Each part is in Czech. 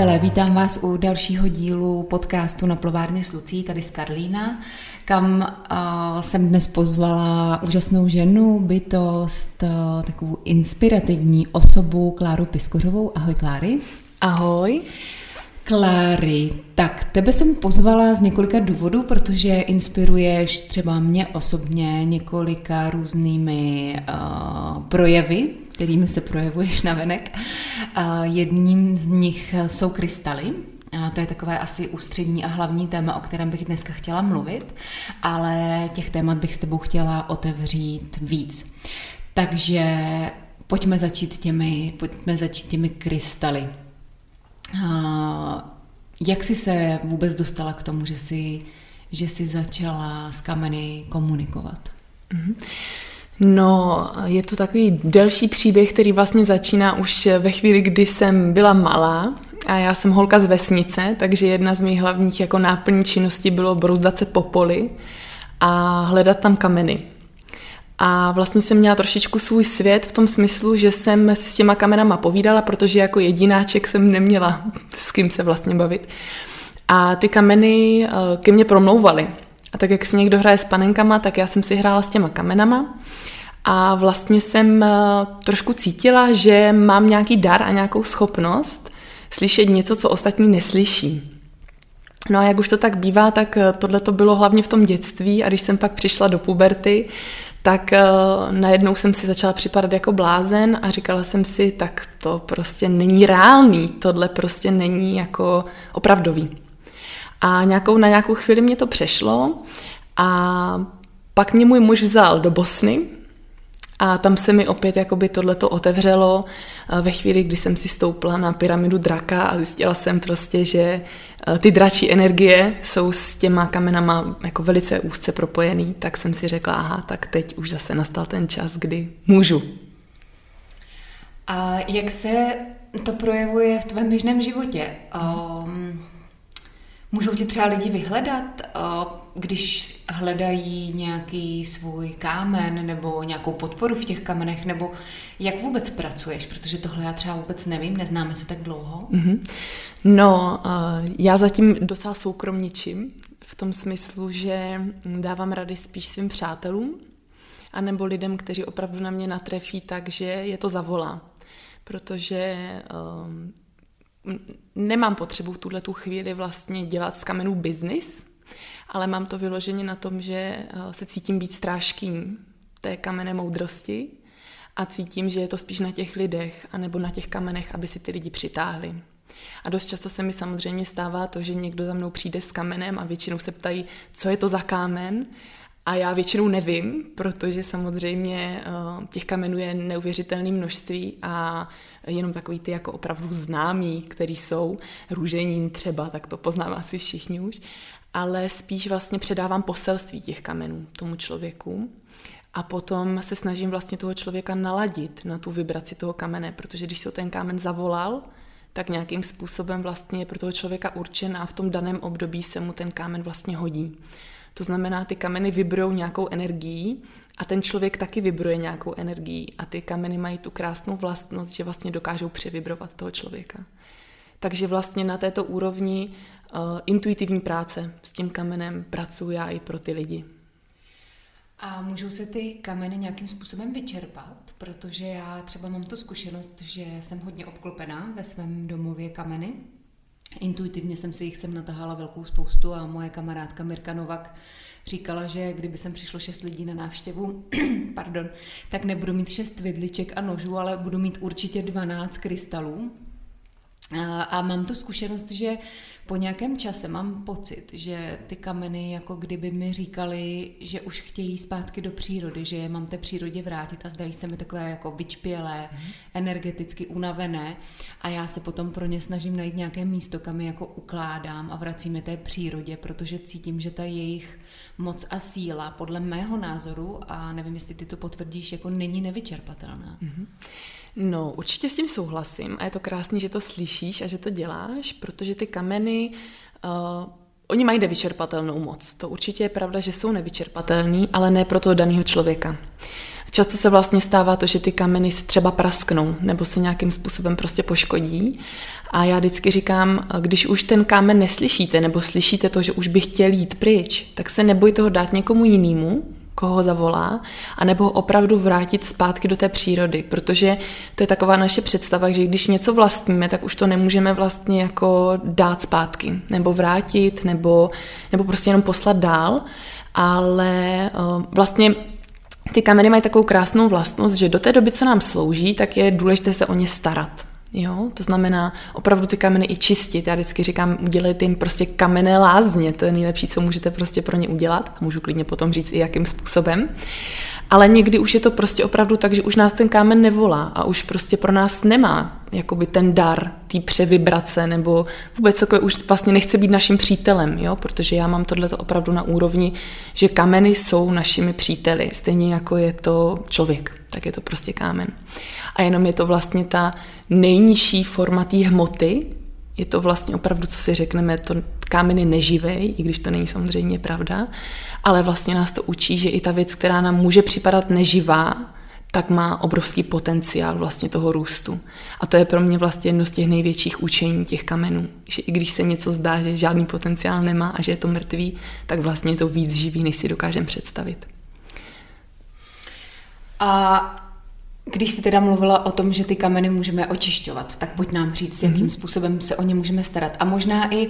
přátelé, vítám vás u dalšího dílu podcastu na plovárně s Lucí, tady z Karlína, kam uh, jsem dnes pozvala úžasnou ženu, bytost, uh, takovou inspirativní osobu Kláru Piskořovou. Ahoj Kláry. Ahoj. Kláry, tak tebe jsem pozvala z několika důvodů, protože inspiruješ třeba mě osobně několika různými uh, projevy, kterými se projevuješ na venek. Jedním z nich jsou krystaly, to je takové asi ústřední a hlavní téma, o kterém bych dneska chtěla mluvit, ale těch témat bych s tebou chtěla otevřít víc. Takže pojďme začít těmi, pojďme začít těmi krystaly. Jak jsi se vůbec dostala k tomu, že jsi, že jsi začala s kameny komunikovat? Mhm. No, je to takový delší příběh, který vlastně začíná už ve chvíli, kdy jsem byla malá a já jsem holka z vesnice, takže jedna z mých hlavních jako náplní činností bylo brouzdat se po poli a hledat tam kameny. A vlastně jsem měla trošičku svůj svět v tom smyslu, že jsem s těma kamerama povídala, protože jako jedináček jsem neměla s kým se vlastně bavit. A ty kameny eh, ke mně promlouvaly. A tak jak si někdo hraje s panenkama, tak já jsem si hrála s těma kamenama. A vlastně jsem eh, trošku cítila, že mám nějaký dar a nějakou schopnost slyšet něco, co ostatní neslyší. No a jak už to tak bývá, tak eh, tohle to bylo hlavně v tom dětství a když jsem pak přišla do puberty, tak uh, najednou jsem si začala připadat jako blázen a říkala jsem si, tak to prostě není reálný, tohle prostě není jako opravdový. A nějakou, na nějakou chvíli mě to přešlo a pak mě můj muž vzal do Bosny, a tam se mi opět jakoby tohleto otevřelo ve chvíli, kdy jsem si stoupla na pyramidu draka a zjistila jsem prostě, že ty dračí energie jsou s těma kamenama jako velice úzce propojený, tak jsem si řekla, aha, tak teď už zase nastal ten čas, kdy můžu. A jak se to projevuje v tvém běžném životě? Um, můžou tě třeba lidi vyhledat? Uh, když hledají nějaký svůj kámen nebo nějakou podporu v těch kamenech, nebo jak vůbec pracuješ, protože tohle já třeba vůbec nevím, neznáme se tak dlouho. Mm-hmm. No, já zatím docela soukromničím v tom smyslu, že dávám rady spíš svým přátelům, anebo lidem, kteří opravdu na mě natrefí tak, že je to zavolá. Protože um, nemám potřebu v tuhle tu chvíli vlastně dělat z kamenů biznis, ale mám to vyloženě na tom, že eh, se cítím být strážkým té kamenné moudrosti a cítím, že je to spíš na těch lidech anebo na těch kamenech, aby si ty lidi přitáhli. A dost často se mi samozřejmě stává to, že někdo za mnou přijde s kamenem a většinou se ptají, co je to za kámen. A já většinou nevím, protože samozřejmě eh, těch kamenů je neuvěřitelné množství a jenom takový ty jako opravdu známí, který jsou, růženín třeba, tak to poznáme asi všichni už ale spíš vlastně předávám poselství těch kamenů tomu člověku a potom se snažím vlastně toho člověka naladit na tu vibraci toho kamene, protože když se ten kámen zavolal, tak nějakým způsobem vlastně je pro toho člověka určen a v tom daném období se mu ten kámen vlastně hodí. To znamená, ty kameny vibrují nějakou energií a ten člověk taky vibruje nějakou energií a ty kameny mají tu krásnou vlastnost, že vlastně dokážou převibrovat toho člověka. Takže vlastně na této úrovni uh, intuitivní práce s tím kamenem pracuji já i pro ty lidi. A můžou se ty kameny nějakým způsobem vyčerpat? Protože já třeba mám tu zkušenost, že jsem hodně obklopená ve svém domově kameny. Intuitivně jsem si jich sem natahala velkou spoustu a moje kamarádka Mirka Novak říkala, že kdyby sem přišlo šest lidí na návštěvu, pardon, tak nebudu mít šest vidliček a nožů, ale budu mít určitě 12 krystalů. A, a mám tu zkušenost, že po nějakém čase mám pocit, že ty kameny jako kdyby mi říkali, že už chtějí zpátky do přírody, že je mám té přírodě vrátit a zdají se mi takové jako vyčpělé, mm. energeticky unavené a já se potom pro ně snažím najít nějaké místo, kam je jako ukládám a vracím je té přírodě, protože cítím, že ta jejich moc a síla podle mého názoru a nevím, jestli ty to potvrdíš, jako není nevyčerpatelná. Mm-hmm. No, určitě s tím souhlasím a je to krásný, že to slyšíš a že to děláš, protože ty kameny, uh, oni mají nevyčerpatelnou moc. To určitě je pravda, že jsou nevyčerpatelný, ale ne pro toho daného člověka. Často se vlastně stává to, že ty kameny se třeba prasknou nebo se nějakým způsobem prostě poškodí. A já vždycky říkám, když už ten kámen neslyšíte nebo slyšíte to, že už by chtěl jít pryč, tak se nebojte ho dát někomu jinému, koho zavolá, anebo opravdu vrátit zpátky do té přírody, protože to je taková naše představa, že když něco vlastníme, tak už to nemůžeme vlastně jako dát zpátky, nebo vrátit, nebo, nebo prostě jenom poslat dál, ale uh, vlastně ty kameny mají takovou krásnou vlastnost, že do té doby, co nám slouží, tak je důležité se o ně starat. Jo, to znamená opravdu ty kameny i čistit. Já vždycky říkám, udělejte jim prostě kamenné lázně, to je nejlepší, co můžete prostě pro ně udělat. A můžu klidně potom říct i jakým způsobem. Ale někdy už je to prostě opravdu tak, že už nás ten kámen nevolá a už prostě pro nás nemá jakoby ten dar té převibrace nebo vůbec cokoliv, už vlastně nechce být naším přítelem, jo? protože já mám tohleto opravdu na úrovni, že kameny jsou našimi příteli, stejně jako je to člověk, tak je to prostě kámen. A jenom je to vlastně ta nejnižší forma té hmoty, je to vlastně opravdu, co si řekneme, to kámen je neživej, i když to není samozřejmě pravda, ale vlastně nás to učí, že i ta věc, která nám může připadat neživá, tak má obrovský potenciál vlastně toho růstu. A to je pro mě vlastně jedno z těch největších učení těch kamenů. Že i když se něco zdá, že žádný potenciál nemá a že je to mrtvý, tak vlastně je to víc živý, než si dokážeme představit. A když jsi teda mluvila o tom, že ty kameny můžeme očišťovat, tak pojď nám říct, jakým mm-hmm. způsobem se o ně můžeme starat. A možná i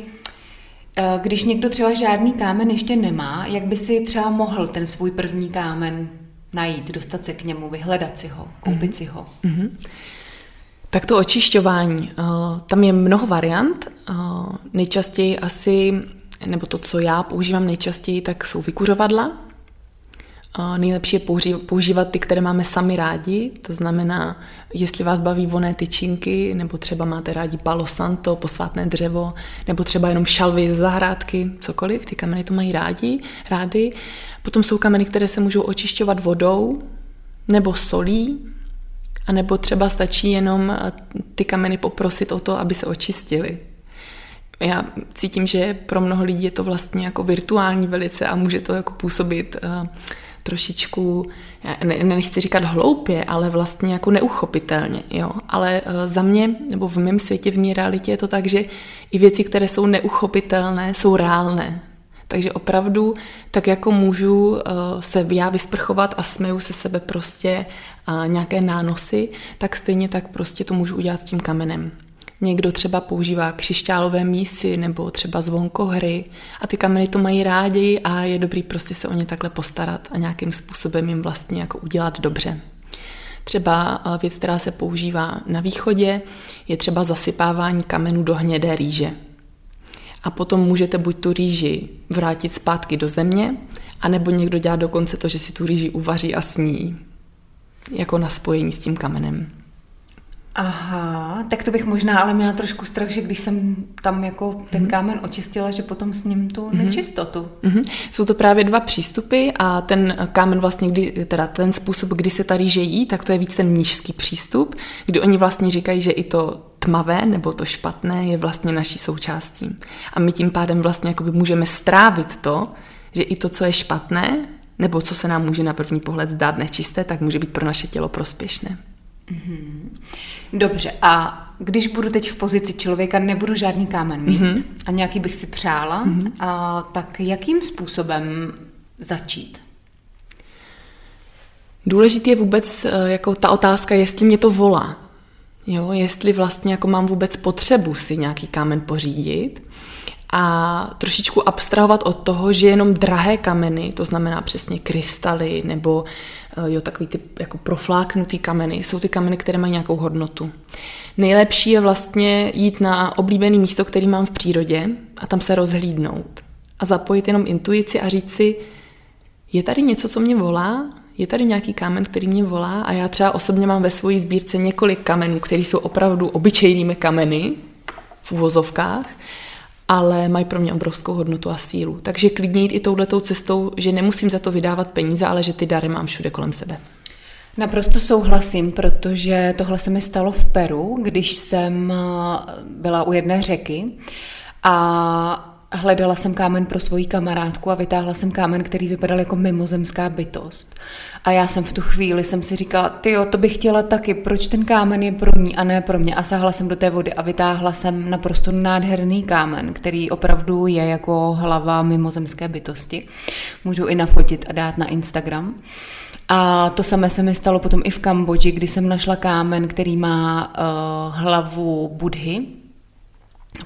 když někdo třeba žádný kámen ještě nemá, jak by si třeba mohl ten svůj první kámen najít, dostat se k němu, vyhledat si ho, koupit mm-hmm. si ho? Mm-hmm. Tak to očišťování, uh, tam je mnoho variant. Uh, nejčastěji asi, nebo to, co já používám nejčastěji, tak jsou vykuřovadla, Nejlepší je používat ty, které máme sami rádi, to znamená, jestli vás baví voné tyčinky, nebo třeba máte rádi palo santo, posvátné dřevo, nebo třeba jenom šalvy z zahrádky, cokoliv, ty kameny to mají rádi, rády. Potom jsou kameny, které se můžou očišťovat vodou, nebo solí, a nebo třeba stačí jenom eh, ty kameny poprosit o to, aby se očistili. Já cítím, že pro mnoho lidí je to vlastně jako virtuální velice a může to jako působit uh, trošičku, ne, nechci říkat hloupě, ale vlastně jako neuchopitelně. Jo? Ale eh, za mě, nebo v mém světě, v mé realitě je to tak, že i věci, které jsou neuchopitelné, jsou reálné. Takže opravdu, tak jako můžu eh, se já vysprchovat a smeju se sebe prostě nějaké nánosy, tak stejně tak prostě to můžu udělat s tím kamenem. Někdo třeba používá křišťálové mísy nebo třeba zvonkohry a ty kameny to mají rádi a je dobrý prostě se o ně takhle postarat a nějakým způsobem jim vlastně jako udělat dobře. Třeba eh, věc, která se používá na východě, je třeba zasypávání kamenů do hnědé rýže. A potom můžete buď tu rýži vrátit zpátky do země, anebo někdo dělá dokonce to, že si tu rýži uvaří a sní, jako na spojení s tím kamenem. Aha, tak to bych možná ale měla trošku strach, že když jsem tam jako ten mhm. kámen očistila, že potom s ním tu mm-hmm. nečistotu. Mm-hmm. Jsou to právě dva přístupy a ten kámen vlastně, kdy, teda ten způsob, kdy se ta rýže jí, tak to je víc ten nížský přístup, kdy oni vlastně říkají, že i to tmavé nebo to špatné je vlastně naší součástí. A my tím pádem vlastně jakoby můžeme strávit to, že i to, co je špatné, nebo co se nám může na první pohled zdát nečisté, tak může být pro naše tělo prospěšné. Mm-hmm. Dobře, a když budu teď v pozici člověka, nebudu žádný kámen mít mm-hmm. a nějaký bych si přála, mm-hmm. a, tak jakým způsobem začít? Důležitý je vůbec eh, jako ta otázka, jestli mě to volá. Jo, jestli vlastně jako mám vůbec potřebu si nějaký kámen pořídit a trošičku abstrahovat od toho, že jenom drahé kameny, to znamená přesně krystaly nebo eh, jo, takový ty jako profláknutý kameny, jsou ty kameny, které mají nějakou hodnotu. Nejlepší je vlastně jít na oblíbené místo, který mám v přírodě a tam se rozhlídnout. A zapojit jenom intuici a říct si, je tady něco, co mě volá, je tady nějaký kámen, který mě volá? A já třeba osobně mám ve své sbírce několik kamenů, které jsou opravdu obyčejnými kameny v úvozovkách ale mají pro mě obrovskou hodnotu a sílu. Takže klidně jít i touhletou cestou, že nemusím za to vydávat peníze, ale že ty dary mám všude kolem sebe. Naprosto souhlasím, protože tohle se mi stalo v Peru, když jsem byla u jedné řeky a hledala jsem kámen pro svoji kamarádku a vytáhla jsem kámen, který vypadal jako mimozemská bytost. A já jsem v tu chvíli jsem si říkala, ty jo, to bych chtěla taky, proč ten kámen je pro ní a ne pro mě. A sáhla jsem do té vody a vytáhla jsem naprosto nádherný kámen, který opravdu je jako hlava mimozemské bytosti. Můžu i nafotit a dát na Instagram. A to samé se mi stalo potom i v Kambodži, kdy jsem našla kámen, který má uh, hlavu Budhy,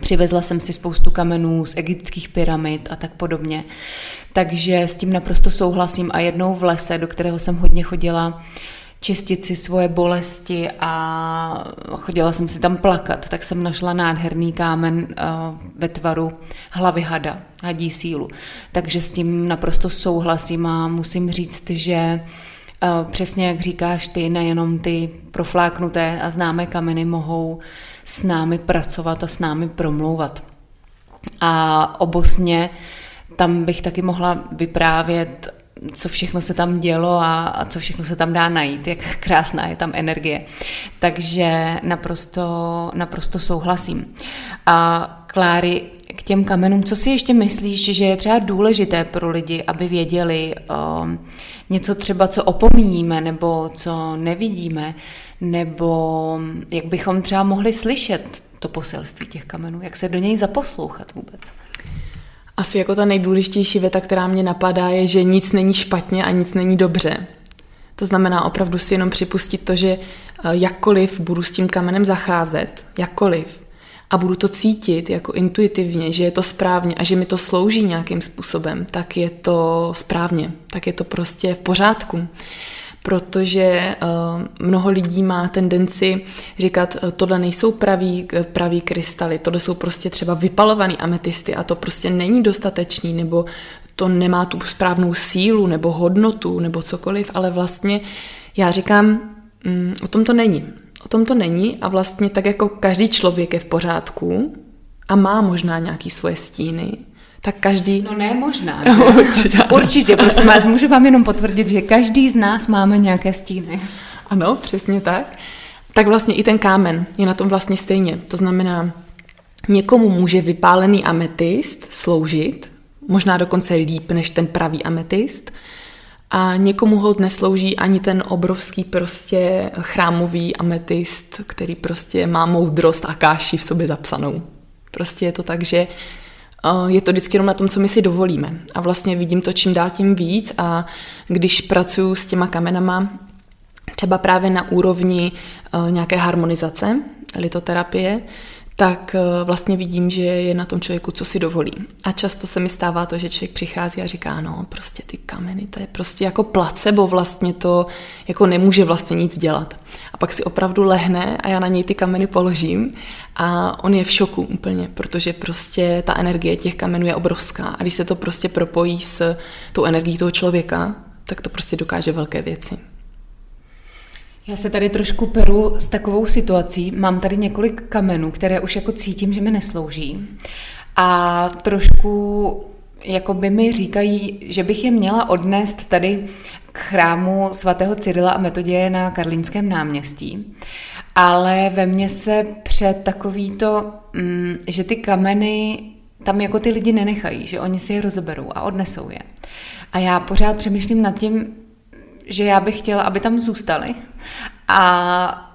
Přivezla jsem si spoustu kamenů z egyptských pyramid a tak podobně. Takže s tím naprosto souhlasím a jednou v lese, do kterého jsem hodně chodila, čistit si svoje bolesti a chodila jsem si tam plakat, tak jsem našla nádherný kámen eh, ve tvaru hlavy hada, hadí sílu. Takže s tím naprosto souhlasím a musím říct, že eh, přesně jak říkáš ty, nejenom ty profláknuté a známé kameny mohou s námi pracovat a s námi promlouvat. A obosně tam bych taky mohla vyprávět, co všechno se tam dělo a, co všechno se tam dá najít, jak krásná je tam energie. Takže naprosto, naprosto souhlasím. A Kláry, k těm kamenům, co si ještě myslíš, že je třeba důležité pro lidi, aby věděli o, něco třeba, co opomíníme nebo co nevidíme, nebo jak bychom třeba mohli slyšet to poselství těch kamenů, jak se do něj zaposlouchat vůbec? Asi jako ta nejdůležitější věta, která mě napadá, je, že nic není špatně a nic není dobře. To znamená opravdu si jenom připustit to, že eh, jakkoliv budu s tím kamenem zacházet, jakkoliv, a budu to cítit jako intuitivně, že je to správně a že mi to slouží nějakým způsobem, tak je to správně, tak je to prostě v pořádku protože uh, mnoho lidí má tendenci říkat, uh, tohle nejsou pravý, pravý krystaly, tohle jsou prostě třeba vypalované ametisty a to prostě není dostatečný, nebo to nemá tu správnou sílu, nebo hodnotu, nebo cokoliv, ale vlastně já říkám, um, o tom to není. O tom to není a vlastně tak jako každý člověk je v pořádku a má možná nějaký svoje stíny, tak každý... No ne, možná. Ne? Určitě. Určitě, prosím vás, můžu vám jenom potvrdit, že každý z nás máme nějaké stíny. Ano, přesně tak. Tak vlastně i ten kámen je na tom vlastně stejně. To znamená, někomu může vypálený ametist sloužit, možná dokonce líp než ten pravý ametist, a někomu hold neslouží ani ten obrovský prostě chrámový ametist, který prostě má moudrost a káši v sobě zapsanou. Prostě je to tak, že je to vždycky jenom na tom, co my si dovolíme. A vlastně vidím to čím dál tím víc a když pracuji s těma kamenama, třeba právě na úrovni e, nějaké harmonizace, litoterapie, tak eh, vlastně vidím, že je na tom člověku, co si dovolí. A často se mi stává to, že člověk přichází a říká, no prostě ty kameny, to je prostě jako placebo, vlastně to jako nemůže vlastně nic dělat. A pak si opravdu lehne a já na něj ty kameny položím a on je v šoku úplně, protože prostě ta energie těch kamenů je obrovská a když se to prostě propojí s tou energií toho člověka, tak to prostě dokáže velké věci. Já se tady trošku peru s takovou situací. Mám tady několik kamenů, které už jako cítím, že mi neslouží. A trošku jako by mi říkají, že bych je měla odnést tady k chrámu svatého Cyrila a Metoděje na Karlínském náměstí. Ale ve mně se před takový to, mm, že ty kameny tam jako ty lidi nenechají, že oni si je rozeberou a odnesou je. A já pořád přemýšlím nad tím, že já bych chtěla, aby tam zůstali. A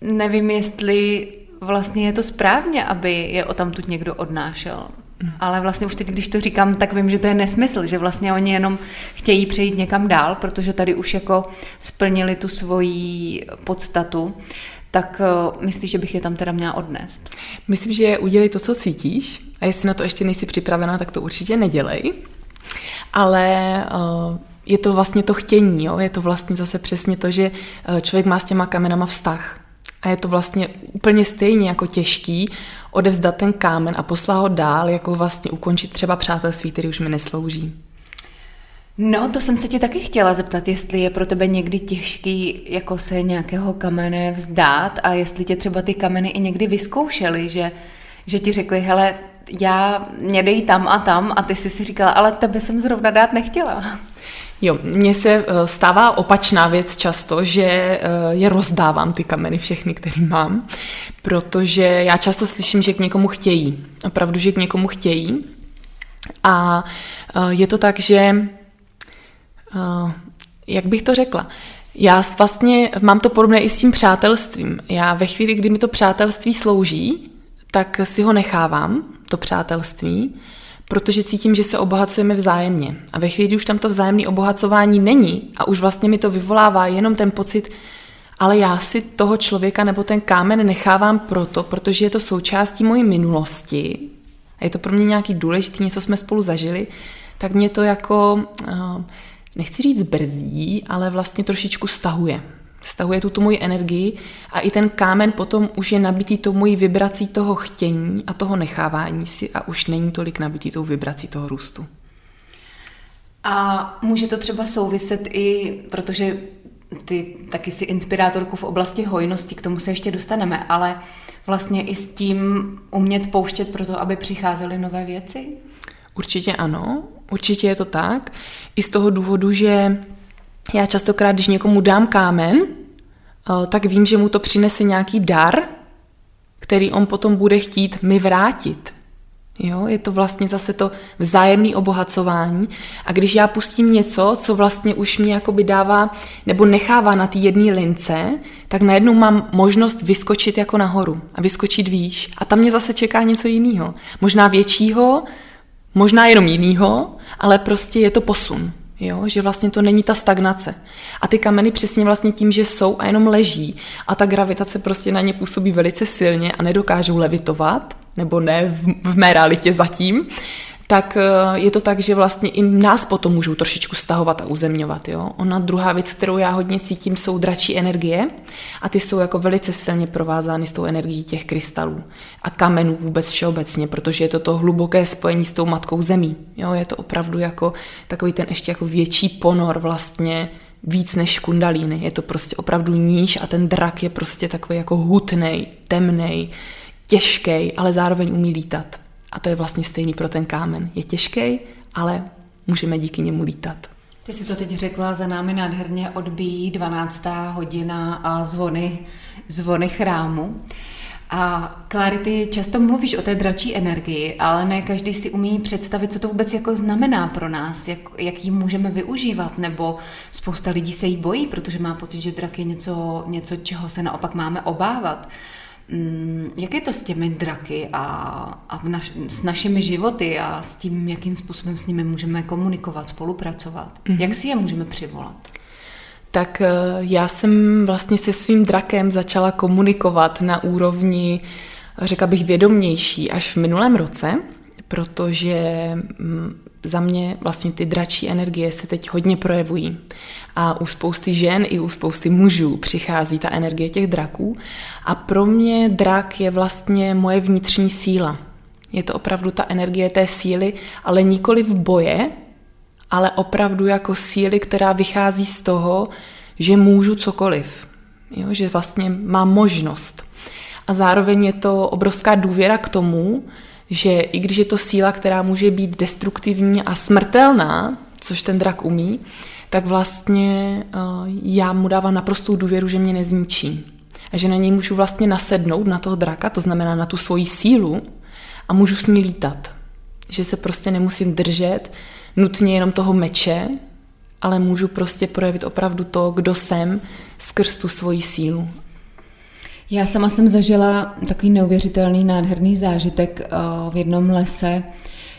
nevím, jestli vlastně je to správně, aby je o tamtud někdo odnášel. Ale vlastně už teď, když to říkám, tak vím, že to je nesmysl, že vlastně oni jenom chtějí přejít někam dál, protože tady už jako splnili tu svoji podstatu, tak uh, myslíš, že bych je tam teda měla odnést? Myslím, že udělej to, co cítíš a jestli na to ještě nejsi připravená, tak to určitě nedělej. Ale uh, je to vlastně to chtění, jo? je to vlastně zase přesně to, že eh, člověk má s těma kamenama vztah. A je to vlastně úplně stejně jako těžký odevzdat ten kámen a poslat ho dál, jako vlastně ukončit třeba přátelství, který už mi neslouží. No, to jsem se ti taky chtěla zeptat, jestli je pro tebe někdy těžký jako se nějakého kamene vzdát a jestli tě třeba ty kameny i někdy vyzkoušely, že, že ti řekli, hele, já mě dej tam a tam a ty jsi si říkala, ale tebe jsem zrovna dát nechtěla. Jo, mně se eh, stává opačná věc často, že eh, je rozdávám ty kameny všechny, které mám, protože já často slyším, že k někomu chtějí. Opravdu, že k někomu chtějí. A je to tak, že, jak bych to řekla, já vlastně mám to podobné i s tím přátelstvím. Já ve chvíli, kdy mi to přátelství slouží, tak si ho nechávám, to přátelství, protože cítím, že se obohacujeme vzájemně. A ve chvíli, kdy už tam to vzájemné obohacování není a už vlastně mi to vyvolává jenom ten pocit, ale já si toho člověka nebo ten kámen nechávám proto, protože je to součástí mojí minulosti a je to pro mě nějaký důležitý, něco jsme spolu zažili, tak mě to jako, eh, nechci říct brzdí, ale vlastně trošičku stahuje stahuje tu, tu moji energii a i ten kámen potom už je nabitý tou mojí vibrací toho chtění a toho nechávání si a už není tolik nabitý tou vibrací toho růstu. A může to třeba souviset i, protože ty taky si inspirátorku v oblasti hojnosti, k tomu se ještě dostaneme, ale vlastně i s tím umět pouštět pro to, aby přicházely nové věci? Určitě ano, určitě je to tak. I z toho důvodu, že já častokrát, když někomu dám kámen, eh, tak vím, že mu to přinese nějaký dar, který on potom bude chtít mi vrátit. Jo, je to vlastně zase to vzájemné obohacování. A když já pustím něco, co vlastně už mě jakoby dává nebo nechává na té jedné lince, tak najednou mám možnost vyskočit jako nahoru a vyskočit výš. A tam mě zase čeká něco jiného. Možná většího, možná jenom jinýho, ale prostě je to posun. Jo, že vlastně to není ta stagnace. A ty kameny přesně vlastně tím, že jsou a jenom leží a ta gravitace prostě na ně působí velice silně a nedokážou levitovat, nebo ne v, v mé realitě zatím, tak eh, je to tak, že vlastně i nás potom můžou trošičku stahovat a uzemňovat. Jo? Ona druhá věc, kterou já hodně cítím, jsou dračí energie a ty jsou jako velice silně provázány s tou energií těch krystalů a kamenů vůbec všeobecně, protože je to to hluboké spojení s tou matkou zemí. Jo? Je to opravdu jako takový ten ještě jako větší ponor vlastně víc než kundalíny. Je to prostě opravdu níž a ten drak je prostě takový jako hutnej, temnej, těžký, ale zároveň umí lítat. A to je vlastně stejný pro ten kámen. Je těžký, ale můžeme díky němu lítat. Ty si to teď řekla, za námi nádherně odbíjí 12. hodina a zvony, zvony chrámu. A Kláry, ty často mluvíš o té dračí energii, ale ne každý si umí představit, co to vůbec jako znamená pro nás, jak, jak ji můžeme využívat, nebo spousta lidí se jí bojí, protože má pocit, že drak je něco, něco čeho se naopak máme obávat. Mm, jak je to s těmi draky a, a naš, s našimi životy a s tím, jakým způsobem s nimi můžeme komunikovat, spolupracovat? Mm-hmm. Jak si je můžeme přivolat? Tak eh, já jsem vlastně se svým drakem začala komunikovat na úrovni, řekla bych, vědomější až v minulém roce, protože mm, za mě vlastně ty dračí energie se teď hodně projevují. A u spousty žen i u spousty mužů přichází ta energie těch draků. A pro mě drak je vlastně moje vnitřní síla. Je to opravdu ta energie té síly, ale nikoli v boje, ale opravdu jako síly, která vychází z toho, že můžu cokoliv. Jo, že vlastně mám možnost. A zároveň je to obrovská důvěra k tomu, že i když je to síla, která může být destruktivní a smrtelná, což ten drak umí, tak vlastně uh, já mu dávám naprostou důvěru, že mě nezničí. A že na něj můžu vlastně nasednout, na toho draka, to znamená na tu svoji sílu a můžu s ní lítat. Že se prostě nemusím držet nutně jenom toho meče, ale můžu prostě projevit opravdu to, kdo jsem, skrz tu svoji sílu. Já sama jsem zažila takový neuvěřitelný, nádherný zážitek eh, v jednom lese,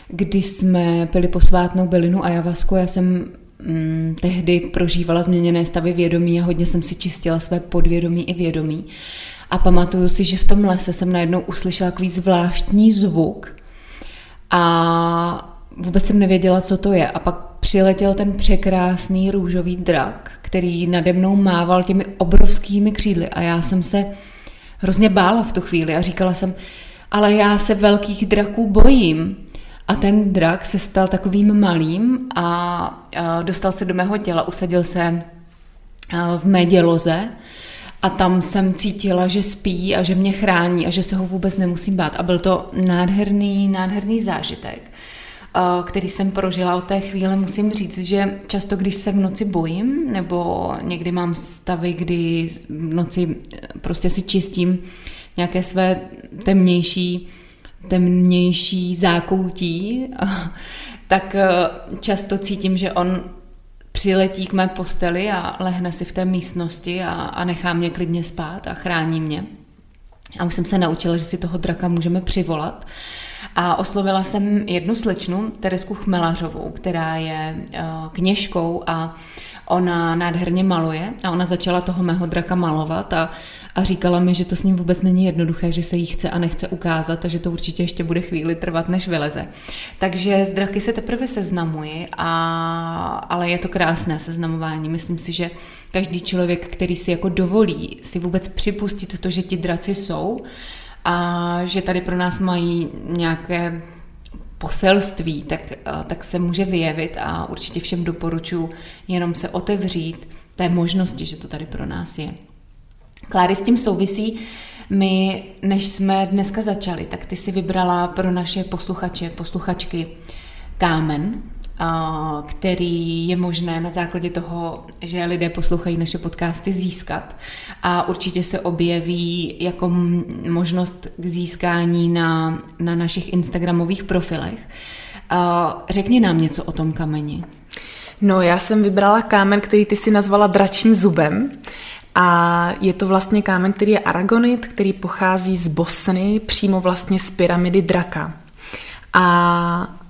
kdy jsme pili posvátnou bylinu a javasku. Já jsem mm, tehdy prožívala změněné stavy vědomí a hodně jsem si čistila své podvědomí i vědomí. A pamatuju si, že v tom lese jsem najednou uslyšela takový zvláštní zvuk a vůbec jsem nevěděla, co to je. A pak přiletěl ten překrásný růžový drak, který nade mnou mával těmi obrovskými křídly a já jsem se hrozně bála v tu chvíli a říkala jsem, ale já se velkých draků bojím. A ten drak se stal takovým malým a dostal se do mého těla, usadil se v mé děloze a tam jsem cítila, že spí a že mě chrání a že se ho vůbec nemusím bát. A byl to nádherný, nádherný zážitek který jsem prožila od té chvíle, musím říct, že často, když se v noci bojím, nebo někdy mám stavy, kdy v noci prostě si čistím nějaké své temnější temnější zákoutí, tak eh, často cítím, že on přiletí k mé posteli a lehne si v té místnosti a, a nechá mě klidně spát a chrání mě. A už jsem se naučila, že si toho draka můžeme přivolat. A oslovila jsem jednu slečnu, Teresku Chmelařovou, která je uh, kněžkou a ona nádherně maluje a ona začala toho mého draka malovat a, a říkala mi, že to s ním vůbec není jednoduché, že se jí chce a nechce ukázat a že to určitě ještě bude chvíli trvat, než vyleze. Takže s draky se teprve seznamuji, a, ale je to krásné seznamování. Myslím si, že každý člověk, který si jako dovolí si vůbec připustit to, že ti draci jsou a že tady pro nás mají nějaké poselství, tak, tak se může vyjevit a určitě všem doporučuji jenom se otevřít té možnosti, že to tady pro nás je. Kláry s tím souvisí, my, než jsme dneska začali, tak ty si vybrala pro naše posluchače, posluchačky kámen, který je možné na základě toho, že lidé poslouchají naše podcasty, získat. A určitě se objeví jako možnost k získání na, na našich Instagramových profilech. Řekni nám něco o tom kameni. No, já jsem vybrala kámen, který ty si nazvala dračím zubem. A je to vlastně kámen, který je aragonit, který pochází z Bosny, přímo vlastně z pyramidy Draka. A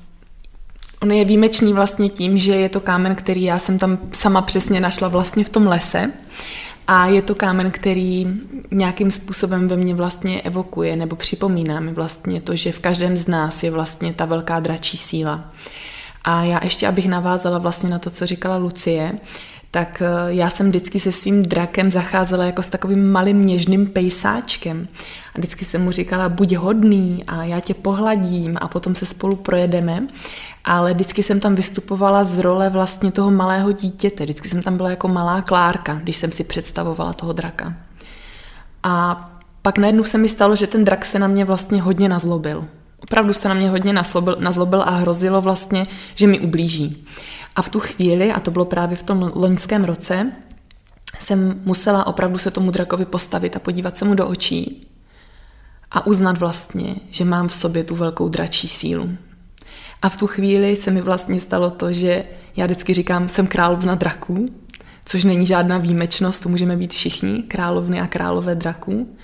On je výjimečný vlastně tím, že je to kámen, který já jsem tam sama přesně našla vlastně v tom lese. A je to kámen, který nějakým způsobem ve mně vlastně evokuje nebo připomíná mi vlastně to, že v každém z nás je vlastně ta velká dračí síla. A já ještě, abych navázala vlastně na to, co říkala Lucie, tak eh, já jsem vždycky se svým drakem zacházela jako s takovým malým něžným pejsáčkem. A vždycky jsem mu říkala, buď hodný a já tě pohladím a potom se spolu projedeme. Ale vždycky jsem tam vystupovala z role vlastně toho malého dítěte. Vždycky jsem tam byla jako malá Klárka, když jsem si představovala toho draka. A pak najednou se mi stalo, že ten drak se na mě vlastně hodně nazlobil. Opravdu se na mě hodně nazlobil, nazlobil a hrozilo vlastně, že mi ublíží. A v tu chvíli, a to bylo právě v tom loňském roce, jsem musela opravdu se tomu drakovi postavit a podívat se mu do očí a uznat vlastně, že mám v sobě tu velkou dračí sílu. A v tu chvíli se mi vlastně stalo to, že já vždycky říkám, jsem královna draků, což není žádná výjimečnost, to můžeme být všichni, královny a králové draků.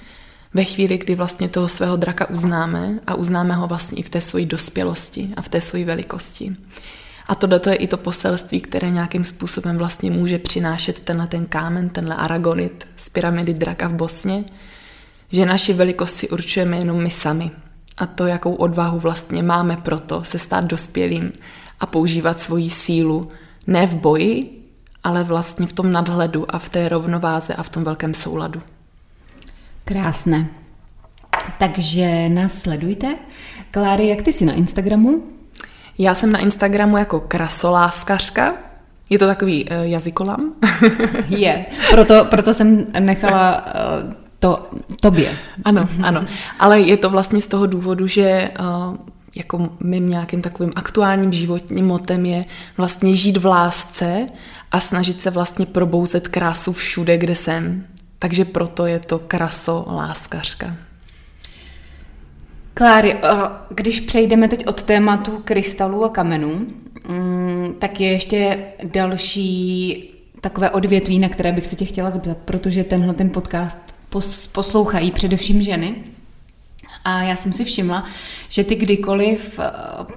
Ve chvíli, kdy vlastně toho svého draka uznáme a uznáme ho vlastně i v té své dospělosti a v té své velikosti. A tohle je i to poselství, které nějakým způsobem vlastně může přinášet tenhle ten kámen, tenhle aragonit z pyramidy draka v Bosně, že naši velikost si určujeme jenom my sami. A to, jakou odvahu vlastně máme proto se stát dospělým a používat svoji sílu ne v boji, ale vlastně v tom nadhledu a v té rovnováze a v tom velkém souladu. Krásné. Takže nás sledujte. Kláry, jak ty jsi na Instagramu? Já jsem na Instagramu jako krasoláskařka. Je to takový uh, jazykolam? je, proto, proto jsem nechala uh, to tobě. Ano, ano. Ale je to vlastně z toho důvodu, že uh, jako mým nějakým takovým aktuálním životním motem je vlastně žít v lásce a snažit se vlastně probouzet krásu všude, kde jsem. Takže proto je to kraso láskařka. Kláry, když přejdeme teď od tématu krystalů a kamenů, mm, tak je ještě další takové odvětví, na které bych se tě chtěla zeptat, protože tenhle ten podcast poslouchají především ženy. A já jsem si všimla, že ty kdykoliv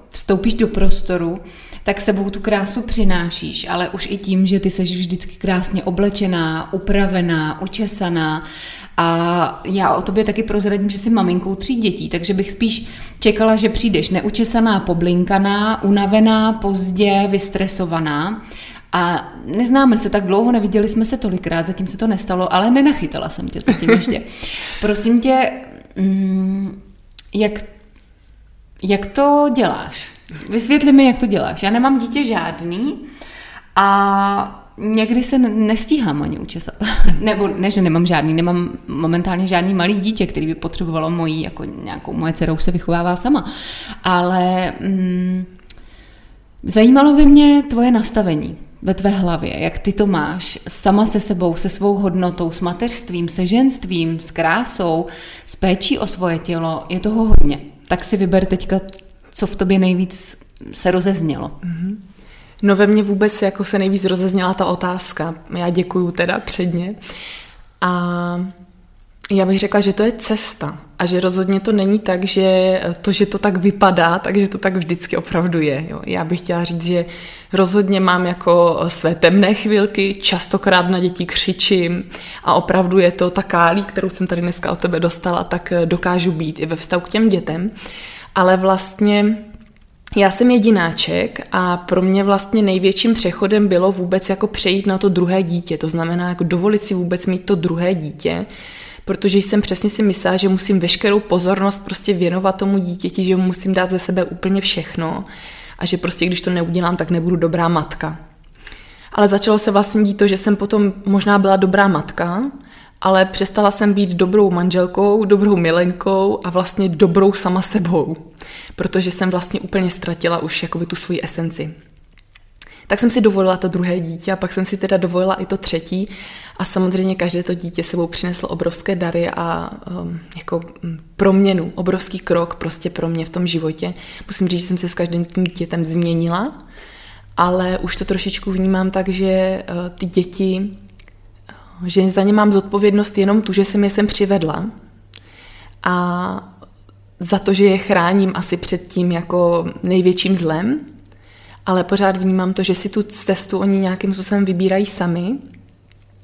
vstoupíš do prostoru, tak sebou tu krásu přinášíš, ale už i tím, že ty seš vždycky krásně oblečená, upravená, učesaná a já o tobě taky prozradím, že jsi maminkou tří dětí, takže bych spíš čekala, že přijdeš neučesaná, poblinkaná, unavená, pozdě, vystresovaná. A neznáme se tak dlouho, neviděli jsme se tolikrát, zatím se to nestalo, ale nenachytala jsem tě zatím ještě. Prosím tě, mm, jak, jak to děláš? Vysvětli mi, jak to děláš. Já nemám dítě žádný a někdy se nestíhám ani učesat. Nebo ne, že nemám žádný, nemám momentálně žádný malý dítě, který by potřebovalo mojí, jako nějakou moje dcera už se vychovává sama. Ale mm, zajímalo by mě tvoje nastavení ve tvé hlavě, jak ty to máš sama se sebou, se svou hodnotou, s mateřstvím, se ženstvím, s krásou, s péčí o svoje tělo. Je toho hodně. tak si vyber teďka, co v tobě nejvíc se rozeznělo. Mm-hmm. No ve mně vůbec jako se nejvíc rozezněla ta otázka. Já děkuju teda předně. A já bych řekla, že to je cesta a že rozhodně to není tak, že to, že to tak vypadá, takže to tak vždycky opravdu je. Jo. Já bych chtěla říct, že rozhodně mám jako své temné chvilky, častokrát na děti křičím a opravdu je to ta kálí, kterou jsem tady dneska od tebe dostala, tak dokážu být i ve vztahu k těm dětem. Ale vlastně já jsem jedináček a pro mě vlastně největším přechodem bylo vůbec jako přejít na to druhé dítě, to znamená jako dovolit si vůbec mít to druhé dítě, protože jsem přesně si myslela, že musím veškerou pozornost prostě věnovat tomu dítěti, že mu musím dát ze sebe úplně všechno a že prostě když to neudělám, tak nebudu dobrá matka. Ale začalo se vlastně dít to, že jsem potom možná byla dobrá matka, ale přestala jsem být dobrou manželkou, dobrou milenkou a vlastně dobrou sama sebou, protože jsem vlastně úplně ztratila už jakoby tu svoji esenci. Tak jsem si dovolila to druhé dítě a pak jsem si teda dovolila i to třetí a samozřejmě každé to dítě sebou přineslo obrovské dary a um, jako mm, proměnu, obrovský krok prostě pro mě v tom životě. Musím říct, že jsem se s každým tím dítětem změnila, ale už to trošičku vnímám tak, že uh, ty děti, uh, že za ně mám zodpovědnost jenom tu, že jsem je sem přivedla a za to, že je chráním asi před tím jako největším zlem, ale pořád vnímám to, že si tu cestu oni nějakým způsobem vybírají sami.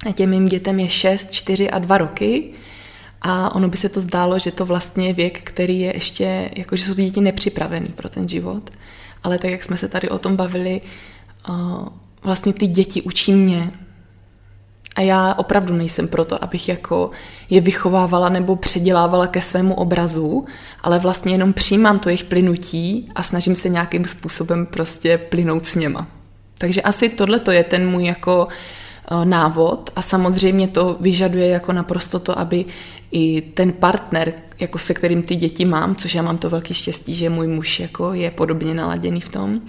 A těm mým dětem je 6, 4 a 2 roky. A ono by se to zdálo, že to vlastně je věk, který je ještě, jako že jsou ty děti nepřipravený pro ten život. Ale tak, jak jsme se tady o tom bavili, vlastně ty děti učí mě, a já opravdu nejsem proto, abych jako je vychovávala nebo předělávala ke svému obrazu, ale vlastně jenom přijímám to jejich plynutí a snažím se nějakým způsobem prostě plynout s něma. Takže asi tohle to je ten můj jako eh, návod a samozřejmě to vyžaduje jako naprosto to, aby i ten partner, jako se kterým ty děti mám, což já mám to velký štěstí, že můj muž jako je podobně naladěný v tom,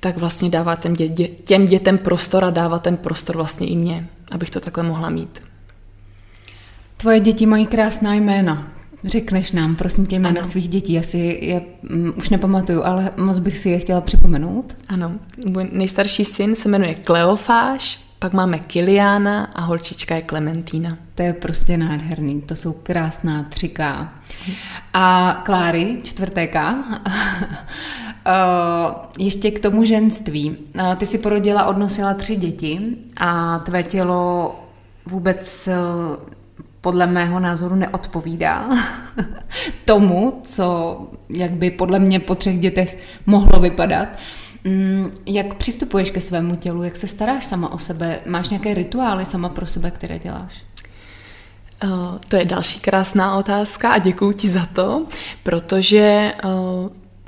tak vlastně dává těm, dě, těm dětem prostor a dává ten prostor vlastně i mě, abych to takhle mohla mít. Tvoje děti mají krásná jména. Řekneš nám, prosím tě, jména ano. svých dětí. Asi je um, už nepamatuju, ale moc bych si je chtěla připomenout. Ano, můj nejstarší syn se jmenuje Kleofáš, pak máme Kiliána a holčička je Klementína. To je prostě nádherný, to jsou krásná třiká. A Kláry, čtvrtéka. Uh, ještě k tomu ženství. Uh, ty si porodila, odnosila tři děti a tvé tělo vůbec uh, podle mého názoru neodpovídá tomu, co jak by podle mě po třech dětech mohlo vypadat. Um, jak přistupuješ ke svému tělu? Jak se staráš sama o sebe? Máš nějaké rituály sama pro sebe, které děláš? To je další krásná otázka a děkuji ti za to, protože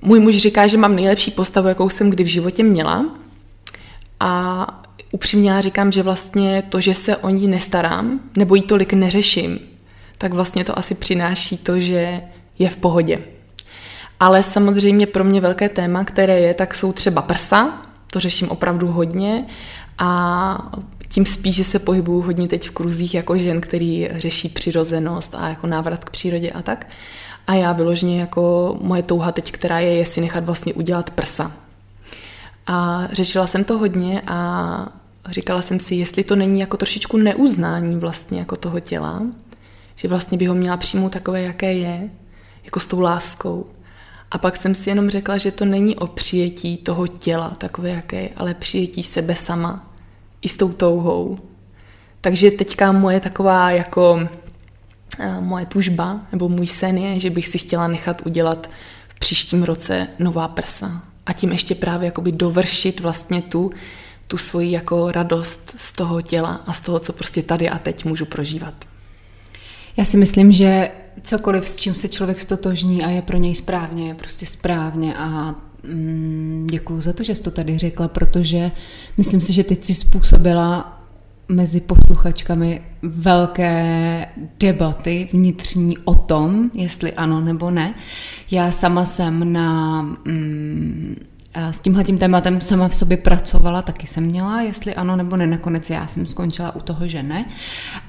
můj muž říká, že mám nejlepší postavu, jakou jsem kdy v životě měla. A upřímně já říkám, že vlastně to, že se o ní nestarám, nebo ji tolik neřeším, tak vlastně to asi přináší to, že je v pohodě. Ale samozřejmě pro mě velké téma, které je, tak jsou třeba prsa, to řeším opravdu hodně a tím spíš, že se pohybuju hodně teď v kruzích jako žen, který řeší přirozenost a jako návrat k přírodě a tak. A já vyloženě jako moje touha teď, která je, je si nechat vlastně udělat prsa. A řešila jsem to hodně a říkala jsem si, jestli to není jako trošičku neuznání vlastně jako toho těla, že vlastně by ho měla přijmout takové, jaké je, jako s tou láskou. A pak jsem si jenom řekla, že to není o přijetí toho těla, takové, jaké je, ale přijetí sebe sama, i s tou touhou. Takže teďka moje taková jako moje tužba nebo můj sen je, že bych si chtěla nechat udělat v příštím roce nová prsa a tím ještě právě jakoby dovršit vlastně tu, tu svoji jako radost z toho těla a z toho, co prostě tady a teď můžu prožívat. Já si myslím, že cokoliv, s čím se člověk stotožní a je pro něj správně, je prostě správně a mm, děkuji za to, že jsi to tady řekla, protože myslím si, že teď si způsobila mezi posluchačkami velké debaty vnitřní o tom, jestli ano nebo ne. Já sama jsem na mm, s tímhle tím tématem sama v sobě pracovala, taky jsem měla, jestli ano nebo ne, nakonec já jsem skončila u toho, že ne,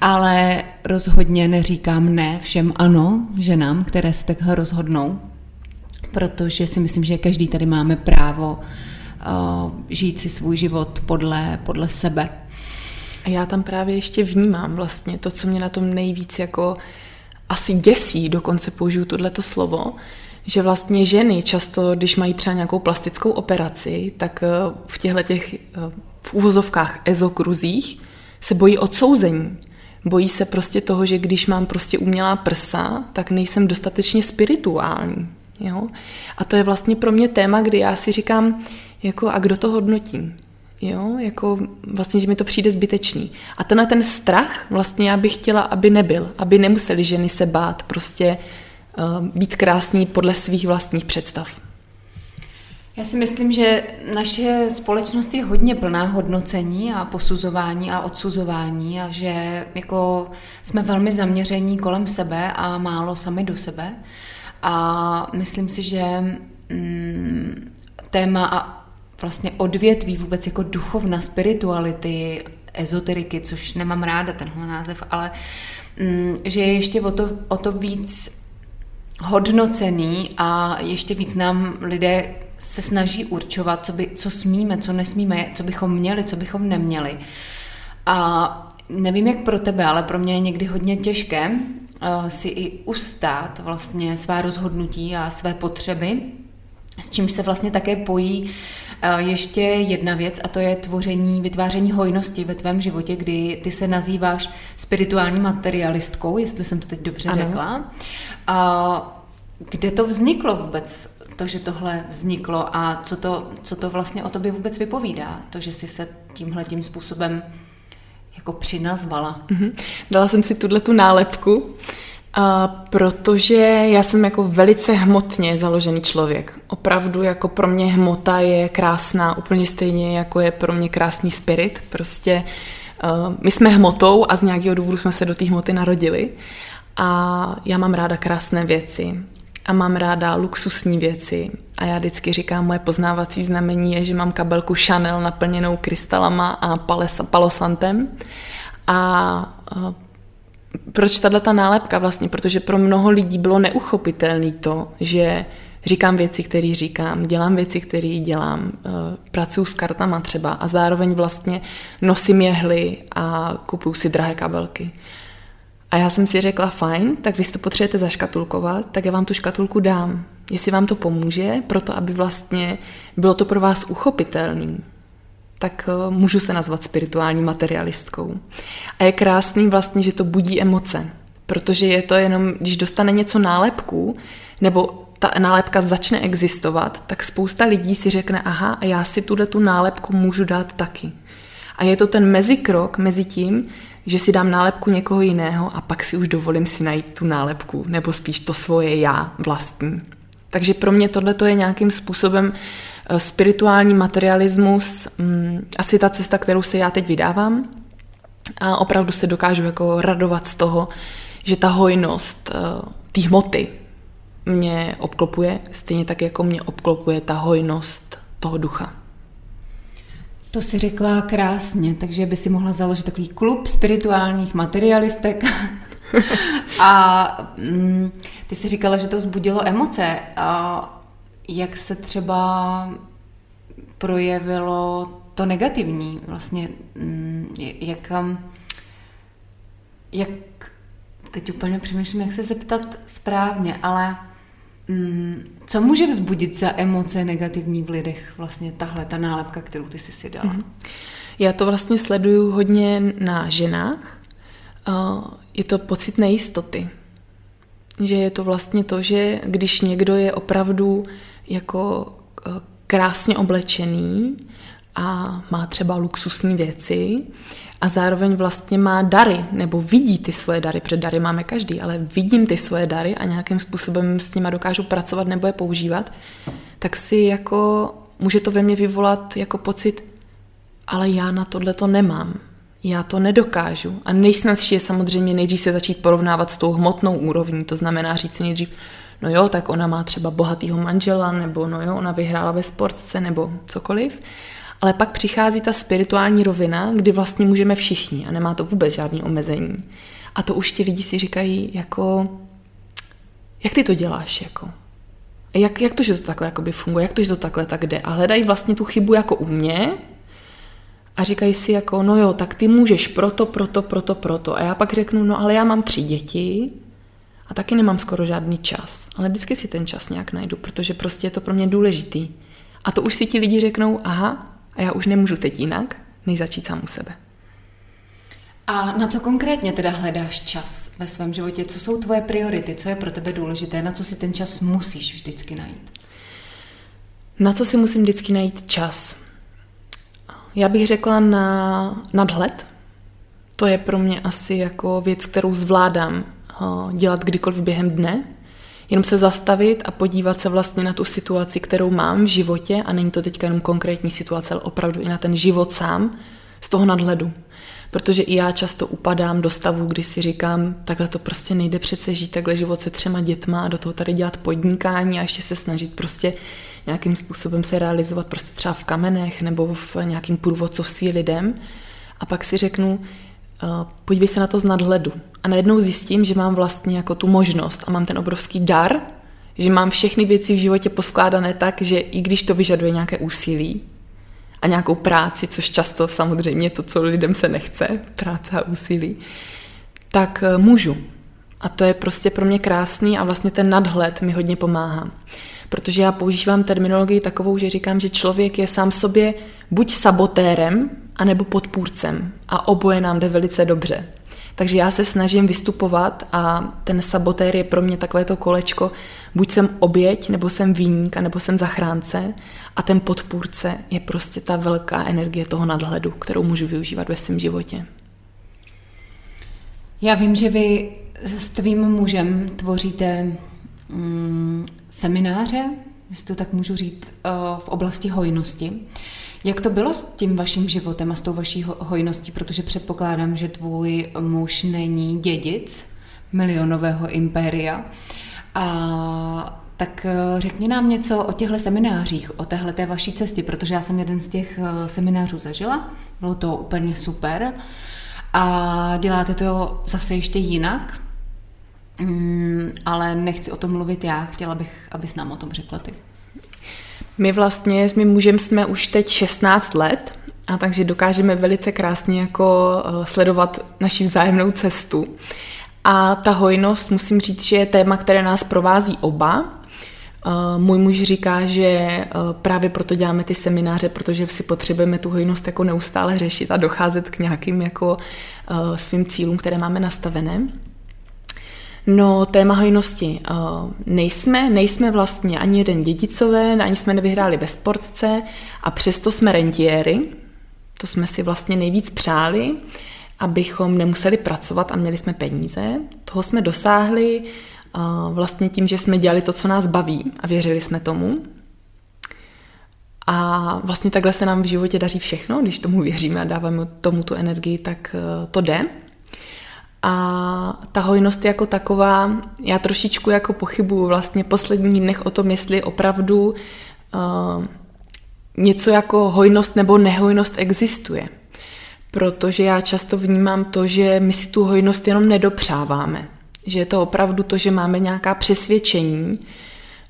ale rozhodně neříkám ne všem ano ženám, které se takhle rozhodnou, protože si myslím, že každý tady máme právo uh, žít si svůj život podle, podle sebe. A já tam právě ještě vnímám vlastně to, co mě na tom nejvíc jako asi děsí, dokonce použiju tohleto slovo, že vlastně ženy často, když mají třeba nějakou plastickou operaci, tak eh, v těchto těch eh, v úvozovkách ezokruzích se bojí odsouzení. Bojí se prostě toho, že když mám prostě umělá prsa, tak nejsem dostatečně spirituální. Jo? A to je vlastně pro mě téma, kdy já si říkám, jako a kdo to hodnotí? Jo, jako vlastně, že mi to přijde zbytečný. A tenhle ten strach vlastně já bych chtěla, aby nebyl, aby nemuseli ženy se bát prostě uh, být krásný podle svých vlastních představ. Já si myslím, že naše společnost je hodně plná hodnocení a posuzování a odsuzování a že jako jsme velmi zaměření kolem sebe a málo sami do sebe. A myslím si, že mm, téma a vlastně odvětví vůbec jako duchovna, spirituality, ezoteriky, což nemám ráda tenhle název, ale mm, že je ještě o to, o to víc hodnocený a ještě víc nám lidé se snaží určovat, co, by, co smíme, co nesmíme, co bychom měli, co bychom neměli. A nevím, jak pro tebe, ale pro mě je někdy hodně těžké uh, si i ustát vlastně svá rozhodnutí a své potřeby, s čímž se vlastně také pojí uh, ještě jedna věc a to je tvoření, vytváření hojnosti ve tvém životě, kdy ty se nazýváš spirituální materialistkou, jestli jsem to teď dobře ano. řekla. A kde to vzniklo vůbec? to, že tohle vzniklo a co to, co to vlastně o tobě vůbec vypovídá, to, že jsi se tímhle tím způsobem jako přinazvala. Mm-hmm. Dala jsem si tuhle tu nálepku, a protože já jsem jako velice hmotně založený člověk. Opravdu jako pro mě hmota je krásná, úplně stejně jako je pro mě krásný spirit. Prostě uh, my jsme hmotou a z nějakého důvodu jsme se do té hmoty narodili. A já mám ráda krásné věci a mám ráda luxusní věci. A já vždycky říkám, moje poznávací znamení je, že mám kabelku Chanel naplněnou krystalama a palosantem. A proč tahle ta nálepka vlastně? Protože pro mnoho lidí bylo neuchopitelné to, že říkám věci, které říkám, dělám věci, které dělám, pracuji s kartama třeba a zároveň vlastně nosím jehly a kupuju si drahé kabelky. A já jsem si řekla, fajn, tak vy si to potřebujete zaškatulkovat, tak já vám tu škatulku dám. Jestli vám to pomůže, proto aby vlastně bylo to pro vás uchopitelný, tak eh, můžu se nazvat spirituální materialistkou. A je krásný vlastně, že to budí emoce, protože je to jenom, když dostane něco nálepku, nebo ta nálepka začne existovat, tak spousta lidí si řekne, aha, a já si tuhle tu nálepku můžu dát taky. A je to ten mezikrok mezi tím, že si dám nálepku někoho jiného a pak si už dovolím si najít tu nálepku, nebo spíš to svoje já vlastní. Takže pro mě tohle je nějakým způsobem eh, spirituální materialismus, mm, asi ta cesta, kterou se já teď vydávám. A opravdu se dokážu jako radovat z toho, že ta hojnost eh, té hmoty mě obklopuje, stejně tak jako mě obklopuje ta hojnost toho ducha. To si řekla krásně, takže by si mohla založit takový klub spirituálních materialistek. a mm, ty si říkala, že to vzbudilo emoce. A jak se třeba projevilo to negativní? Vlastně, mm, jak, um, jak teď úplně přemýšlím, jak se zeptat správně, ale Mm, co může vzbudit za emoce negativní v lidech vlastně tahle, ta nálepka, kterou ty jsi si dala? Mm. Já to vlastně sleduju hodně na ženách. Je to pocit nejistoty. Že je to vlastně to, že když někdo je opravdu jako e, krásně oblečený a má třeba luxusní věci a zároveň vlastně má dary, nebo vidí ty svoje dary, před dary máme každý, ale vidím ty svoje dary a nějakým způsobem s nima dokážu pracovat nebo je používat, tak si jako, může to ve mně vyvolat jako pocit, ale já na tohle to nemám. Já to nedokážu. A nejsnazší je samozřejmě nejdřív se začít porovnávat s tou hmotnou úrovní, to znamená říct si nejdřív, no jo, tak ona má třeba bohatýho manžela, nebo no jo, ona vyhrála ve sportce, nebo cokoliv. Ale pak přichází ta spirituální rovina, kdy vlastně můžeme všichni a nemá to vůbec žádný omezení. A to už ti lidi si říkají jako, jak ty to děláš, jako? jak, jak to, že to takhle jakoby funguje, jak to, že to takhle tak jde. A hledají vlastně tu chybu jako u mě a říkají si jako, no jo, tak ty můžeš proto, proto, proto, proto. A já pak řeknu, no ale já mám tři děti a taky nemám skoro žádný čas. Ale vždycky si ten čas nějak najdu, protože prostě je to pro mě důležitý. A to už si ti lidi řeknou, aha, a já už nemůžu teď jinak, než začít sám u sebe. A na co konkrétně teda hledáš čas ve svém životě? Co jsou tvoje priority? Co je pro tebe důležité? Na co si ten čas musíš vždycky najít? Na co si musím vždycky najít čas? Já bych řekla na nadhled. To je pro mě asi jako věc, kterou zvládám eh, dělat kdykoliv během dne. Jenom se zastavit a podívat se vlastně na tu situaci, kterou mám v životě a není to teďka jenom konkrétní situace, ale opravdu i na ten život sám z toho nadhledu protože i já často upadám do stavu, kdy si říkám, takhle to prostě nejde přece žít takhle život se třema dětma a do toho tady dělat podnikání a ještě se snažit prostě nějakým způsobem se realizovat prostě třeba v kamenech nebo v nějakým průvodcovství lidem. A pak si řeknu, uh, podívej se na to z nadhledu. A najednou zjistím, že mám vlastně jako tu možnost a mám ten obrovský dar, že mám všechny věci v životě poskládané tak, že i když to vyžaduje nějaké úsilí, a nějakou práci, což často samozřejmě to, co lidem se nechce, práce a úsilí, tak eh, můžu. A to je prostě pro mě krásný a vlastně ten nadhled mi hodně pomáhá. Protože já používám terminologii takovou, že říkám, že člověk je sám sobě buď sabotérem, anebo podpůrcem. A oboje nám jde velice dobře. Takže já se snažím vystupovat a ten sabotér je pro mě takové to kolečko, buď jsem oběť, nebo jsem výnik, nebo jsem zachránce a ten podpůrce je prostě ta velká energie toho nadhledu, kterou můžu využívat ve svém životě. Já vím, že vy s tvým mužem tvoříte mm, semináře, jestli to tak můžu říct, eh, v oblasti hojnosti. Jak to bylo s tím vaším životem a s tou vaší hojností, protože předpokládám, že tvůj muž není dědic milionového impéria. A tak eh, řekni nám něco o těchto seminářích, o téhle té vaší cestě, protože já jsem jeden z těch eh, seminářů zažila, bylo to úplně super. A děláte to zase ještě jinak, mm, ale nechci o tom mluvit já, chtěla bych, abys nám o tom řekla ty. My vlastně s mým mužem jsme už teď 16 let, a takže dokážeme velice krásně jako eh, sledovat naši vzájemnou cestu. A ta hojnost, musím říct, že je téma, které nás provází oba. Eh, můj muž říká, že eh, právě proto děláme ty semináře, protože si potřebujeme tu hojnost jako neustále řešit a docházet k nějakým jako svým cílům, které máme nastavené. No, téma hojnosti. Nejsme, nejsme vlastně ani jeden dědicové, ani jsme nevyhráli ve sportce a přesto jsme rentiéry. To jsme si vlastně nejvíc přáli, abychom nemuseli pracovat a měli jsme peníze. Toho jsme dosáhli vlastně tím, že jsme dělali to, co nás baví a věřili jsme tomu. A vlastně takhle se nám v životě daří všechno, když tomu věříme a dáváme tomu tu energii, tak e, to jde. A ta hojnost jako taková, já trošičku jako pochybuju vlastně posledních dnech o tom, jestli opravdu uh, něco jako hojnost nebo nehojnost existuje. Protože já často vnímám to, že my si tu hojnost jenom nedopřáváme. Že je to opravdu to, že máme nějaká přesvědčení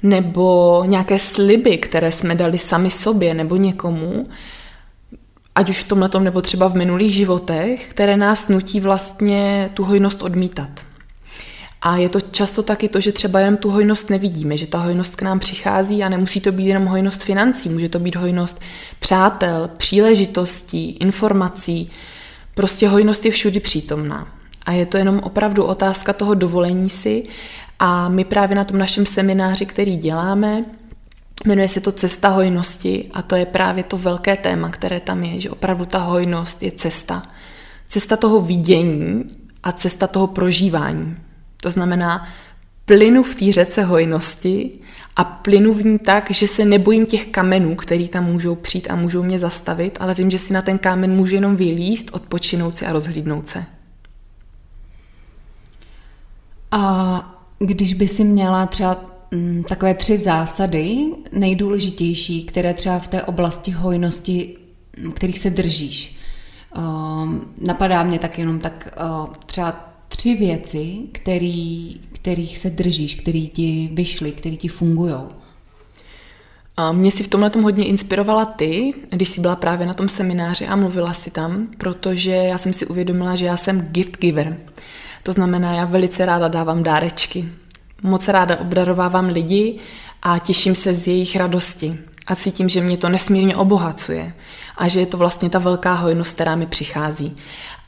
nebo nějaké sliby, které jsme dali sami sobě nebo někomu, ať už v tomhle nebo třeba v minulých životech, které nás nutí vlastně tu hojnost odmítat. A je to často taky to, že třeba jen tu hojnost nevidíme, že ta hojnost k nám přichází a nemusí to být jenom hojnost financí, může to být hojnost přátel, příležitostí, informací. Prostě hojnost je všudy přítomná. A je to jenom opravdu otázka toho dovolení si. A my právě na tom našem semináři, který děláme, Jmenuje se to Cesta hojnosti a to je právě to velké téma, které tam je, že opravdu ta hojnost je cesta. Cesta toho vidění a cesta toho prožívání. To znamená, plynu v té řece hojnosti a plynu v ní tak, že se nebojím těch kamenů, který tam můžou přijít a můžou mě zastavit, ale vím, že si na ten kámen můžu jenom vylíst, odpočinout si a rozhlídnout se. A když by si měla třeba Mm, takové tři zásady nejdůležitější, které třeba v té oblasti hojnosti, kterých se držíš. Um, napadá mě tak jenom tak uh, třeba tři věci, který, kterých se držíš, který ti vyšly, který ti fungují Mě si v tomhle tom hodně inspirovala ty, když jsi byla právě na tom semináři a mluvila si tam, protože já jsem si uvědomila, že já jsem gift giver. To znamená, já velice ráda dávám dárečky. Moc ráda obdarovávám lidi a těším se z jejich radosti. A cítím, že mě to nesmírně obohacuje a že je to vlastně ta velká hojnost, která mi přichází.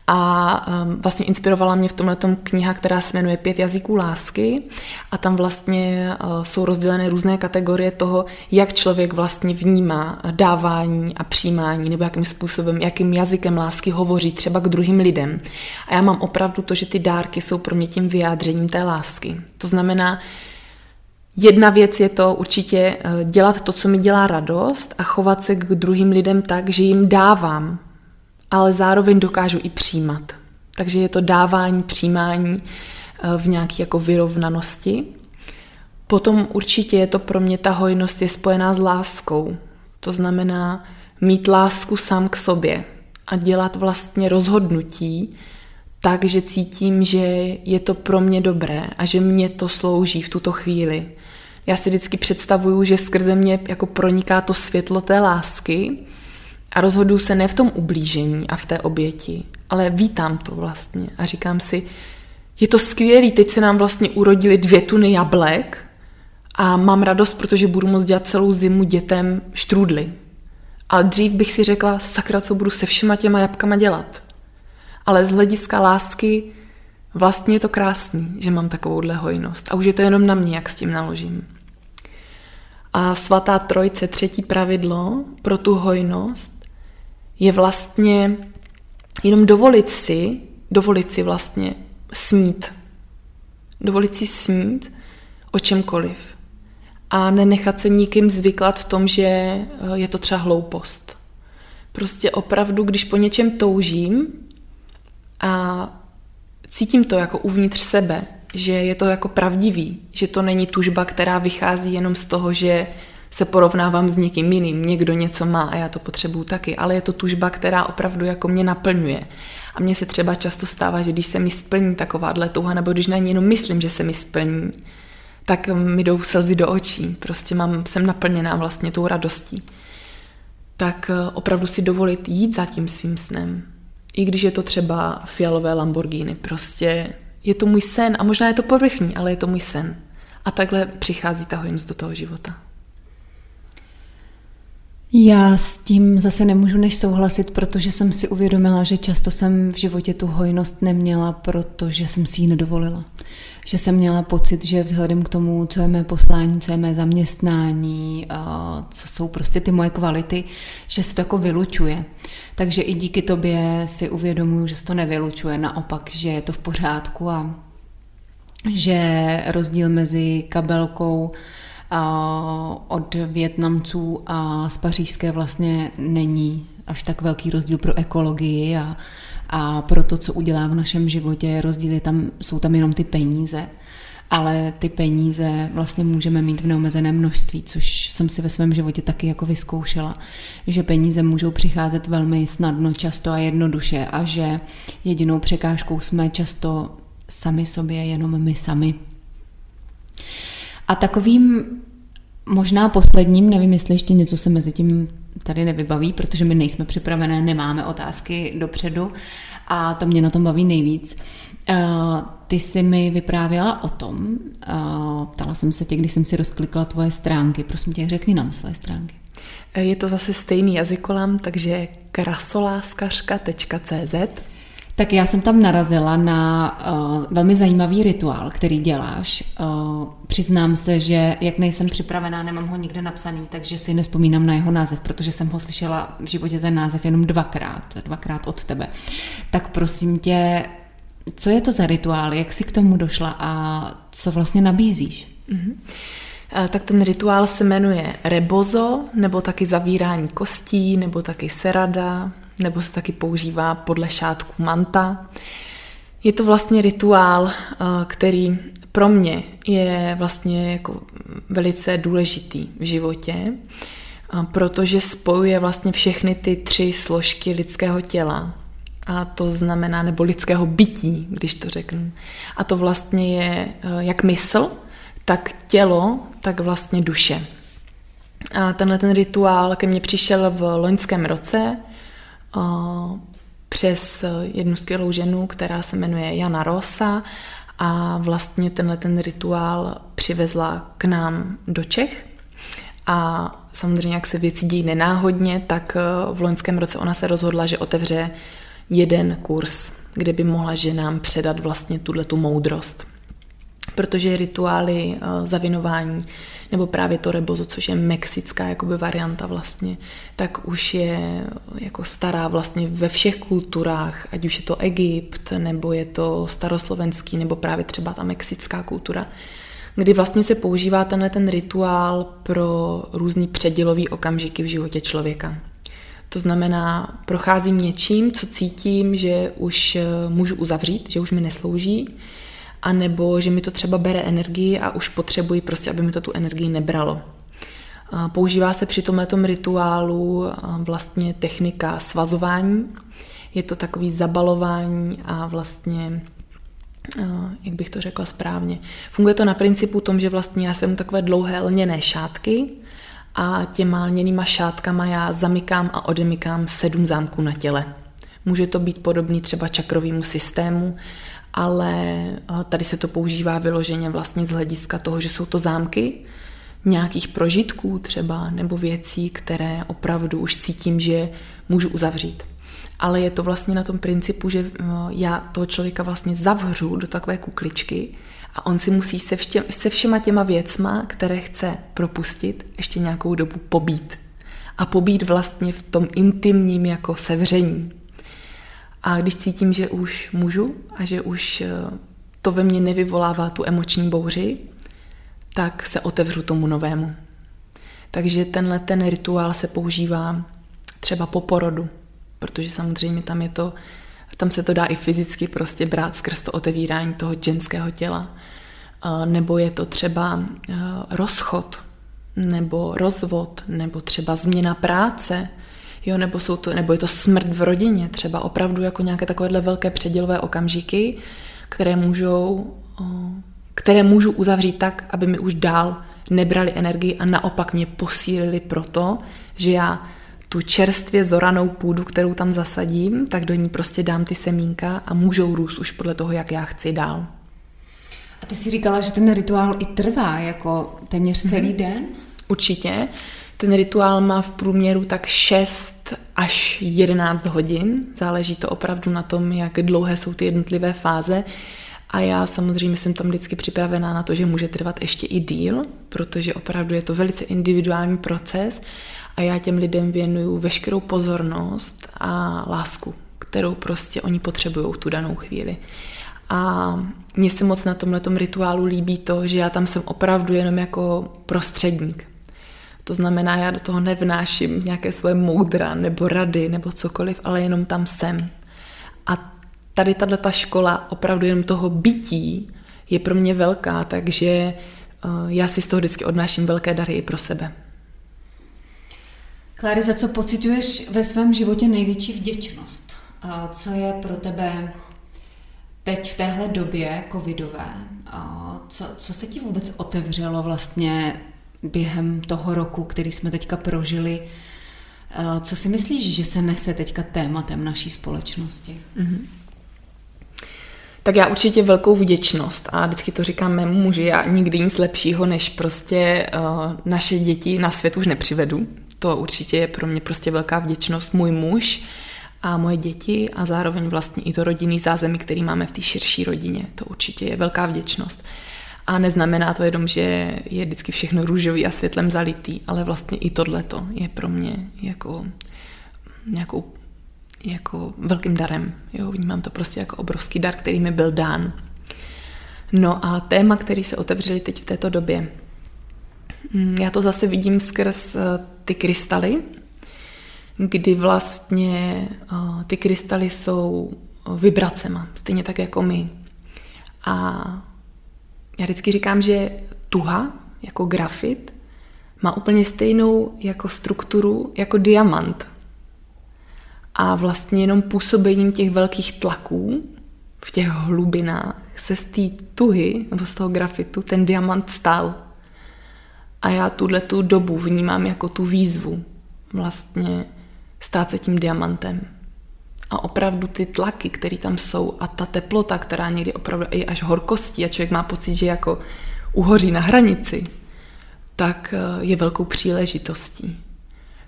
A um, vlastně inspirovala mě v tomhle kniha, která se jmenuje Pět jazyků lásky a tam vlastně uh, jsou rozdělené různé kategorie toho, jak člověk vlastně vnímá dávání a přijímání nebo jakým způsobem, jakým jazykem lásky hovoří třeba k druhým lidem. A já mám opravdu to, že ty dárky jsou pro mě tím vyjádřením té lásky. To znamená, Jedna věc je to určitě uh, dělat to, co mi dělá radost a chovat se k druhým lidem tak, že jim dávám ale zároveň dokážu i přijímat. Takže je to dávání, přijímání eh, v nějaké jako vyrovnanosti. Potom určitě je to pro mě, ta hojnost je spojená s láskou. To znamená mít lásku sám k sobě a dělat vlastně rozhodnutí tak, že cítím, že je to pro mě dobré a že mě to slouží v tuto chvíli. Já si vždycky představuju, že skrze mě jako proniká to světlo té lásky a rozhoduju se ne v tom ublížení a v té oběti, ale vítám to vlastně a říkám si, je to skvělý, teď se nám vlastně urodili dvě tuny jablek a mám radost, protože budu moct dělat celou zimu dětem štrůdly. A dřív bych si řekla, sakra, co budu se všema těma jabkama dělat. Ale z hlediska lásky vlastně je to krásný, že mám takovouhle hojnost. A už je to jenom na mě, jak s tím naložím. A svatá trojce, třetí pravidlo pro tu hojnost, je vlastně jenom dovolit si, dovolit si vlastně snít. Dovolit si snít o čemkoliv. A nenechat se nikým zvyklat v tom, že eh, je to třeba hloupost. Prostě opravdu, když po něčem toužím a cítím to jako uvnitř sebe, že je to jako pravdivý, že to není tužba, která vychází jenom z toho, že se porovnávám s někým jiným, někdo něco má a já to potřebuju taky, ale je to tužba, která opravdu jako mě naplňuje. A mně se třeba často stává, že když se mi splní takováhle touha, nebo když na ní jenom myslím, že se mi splní, tak mi jdou slzy do očí. Prostě mám, jsem naplněná vlastně tou radostí. Tak eh, opravdu si dovolit jít za tím svým snem. I když je to třeba fialové Lamborghini. Prostě je to můj sen a možná je to povrchní, ale je to můj sen. A takhle přichází ta hojnost do toho života. Já s tím zase nemůžu než souhlasit, protože jsem si uvědomila, že často jsem v životě tu hojnost neměla, protože jsem si ji nedovolila. Že jsem měla pocit, že vzhledem k tomu, co je mé poslání, co je mé zaměstnání, co jsou prostě ty moje kvality, že se to jako vylučuje. Takže i díky tobě si uvědomuju, že se to nevylučuje, naopak, že je to v pořádku a že rozdíl mezi kabelkou od Větnamců a z pařížské vlastně není až tak velký rozdíl pro ekologii a, a pro to, co udělá v našem životě. Rozdíly tam, jsou tam jenom ty peníze, ale ty peníze vlastně můžeme mít v neomezeném množství, což jsem si ve svém životě taky jako vyzkoušela, že peníze můžou přicházet velmi snadno, často a jednoduše a že jedinou překážkou jsme často sami sobě, jenom my sami. A takovým možná posledním, nevím, jestli ještě něco se mezi tím tady nevybaví, protože my nejsme připravené, nemáme otázky dopředu a to mě na tom baví nejvíc. Uh, ty jsi mi vyprávěla o tom, uh, ptala jsem se tě, když jsem si rozklikla tvoje stránky, prosím tě, řekni nám své stránky. Je to zase stejný jazykolam, takže krasoláskařka.cz tak já jsem tam narazila na uh, velmi zajímavý rituál, který děláš. Uh, přiznám se, že jak nejsem připravená, nemám ho nikde napsaný, takže si nespomínám na jeho název, protože jsem ho slyšela v životě ten název jenom dvakrát, dvakrát od tebe. Tak prosím tě, co je to za rituál, jak jsi k tomu došla a co vlastně nabízíš? Mm-hmm. Tak ten rituál se jmenuje rebozo, nebo taky zavírání kostí, nebo taky serada, nebo se taky používá podle šátku manta. Je to vlastně rituál, eh, který pro mě je vlastně jako velice důležitý v životě, protože spojuje vlastně všechny ty tři složky lidského těla. A to znamená, nebo lidského bytí, když to řeknu. A to vlastně je eh, jak mysl, tak tělo, tak vlastně duše. A tenhle ten rituál ke mně přišel v loňském roce přes jednu skvělou ženu, která se jmenuje Jana Rosa a vlastně tenhle ten rituál přivezla k nám do Čech. A samozřejmě, jak se věci dějí nenáhodně, tak v loňském roce ona se rozhodla, že otevře jeden kurz, kde by mohla ženám předat vlastně tuhle tu moudrost. Protože rituály uh, zavinování nebo právě to rebozo, což je mexická jakoby varianta vlastně, tak už je jako stará vlastně ve všech kulturách, ať už je to Egypt, nebo je to staroslovenský, nebo právě třeba ta mexická kultura, kdy vlastně se používá tenhle ten rituál pro různý předělový okamžiky v životě člověka. To znamená, procházím něčím, co cítím, že už eh, můžu uzavřít, že už mi neslouží, anebo že mi to třeba bere energii a už potřebuji prostě, aby mi to tu energii nebralo. Používá se při tomto rituálu vlastně technika svazování. Je to takový zabalování a vlastně jak bych to řekla správně. Funguje to na principu tom, že vlastně já jsem takové dlouhé lněné šátky a těma lněnýma šátkama já zamykám a odemykám sedm zámků na těle. Může to být podobný třeba čakrovému systému, ale eh, tady se to používá vyloženě vlastně z hlediska toho, že jsou to zámky nějakých prožitků třeba nebo věcí, které opravdu už cítím, že můžu uzavřít. Ale je to vlastně na tom principu, že eh, já toho člověka vlastně zavřu do takové kukličky a on si musí se, vště, se všema těma věcma, které chce propustit, ještě nějakou dobu pobít. A pobít vlastně v tom intimním jako sevření. A když cítím, že už můžu a že už eh, to ve mně nevyvolává tu emoční bouři, tak se otevřu tomu novému. Takže tenhle ten rituál se používá třeba po porodu, protože samozřejmě tam je to, tam se to dá i fyzicky prostě brát skrz to otevírání toho ženského těla. Nebo je to třeba eh, rozchod, nebo rozvod, nebo třeba změna práce, jo, nebo, jsou to, nebo je to smrt v rodině, třeba opravdu jako nějaké takovéhle velké předělové okamžiky, které můžou, které můžu uzavřít tak, aby mi už dál nebrali energii a naopak mě posílili proto, že já tu čerstvě zoranou půdu, kterou tam zasadím, tak do ní prostě dám ty semínka a můžou růst už podle toho, jak já chci dál. A ty si říkala, že ten rituál i trvá jako téměř celý mm-hmm. den? Určitě. Ten rituál má v průměru tak 6 až 11 hodin. Záleží to opravdu na tom, jak dlouhé jsou ty jednotlivé fáze. A já samozřejmě jsem tam vždycky připravená na to, že může trvat ještě i díl, protože opravdu je to velice individuální proces a já těm lidem věnuju veškerou pozornost a lásku, kterou prostě oni potřebují v tu danou chvíli. A mně se moc na tomhle rituálu líbí to, že já tam jsem opravdu jenom jako prostředník. To znamená, já do toho nevnáším nějaké svoje moudra nebo rady nebo cokoliv, ale jenom tam jsem. A tady tato ta škola opravdu jenom toho bytí je pro mě velká, takže eh, já si z toho vždycky odnáším velké dary i pro sebe. Kláry, za co pocituješ ve svém životě největší vděčnost? A co je pro tebe teď v téhle době covidové? A co, co se ti vůbec otevřelo vlastně během toho roku, který jsme teďka prožili. Eh, co si myslíš, že se nese teďka tématem naší společnosti? Mm-hmm. Tak já určitě velkou vděčnost a vždycky to říkám mému muži, já nikdy nic lepšího, než prostě uh, naše děti na svět už nepřivedu. To určitě je pro mě prostě velká vděčnost. Můj muž a moje děti a zároveň vlastně i to rodinný zázemí, který máme v té širší rodině. To určitě je velká vděčnost. A neznamená to jenom, že je vždycky všechno růžový a světlem zalitý, ale vlastně i tohleto je pro mě jako nějakou jako velkým darem. Jo, vnímám to prostě jako obrovský dar, který mi byl dán. No a téma, který se otevřeli teď v této době. Mm, já to zase vidím skrz eh, ty krystaly, kdy vlastně eh, ty krystaly jsou vibracema, stejně tak jako my. A já vždycky říkám, že tuha, jako grafit, má úplně stejnou jako strukturu jako diamant. A vlastně jenom působením těch velkých tlaků v těch hlubinách se z té tuhy, nebo z toho grafitu, ten diamant stal. A já tuhle tu dobu vnímám jako tu výzvu vlastně stát se tím diamantem. A opravdu ty tlaky, které tam jsou a ta teplota, která někdy opravdu i až horkostí a člověk má pocit, že jako uhoří na hranici, tak eh, je velkou příležitostí.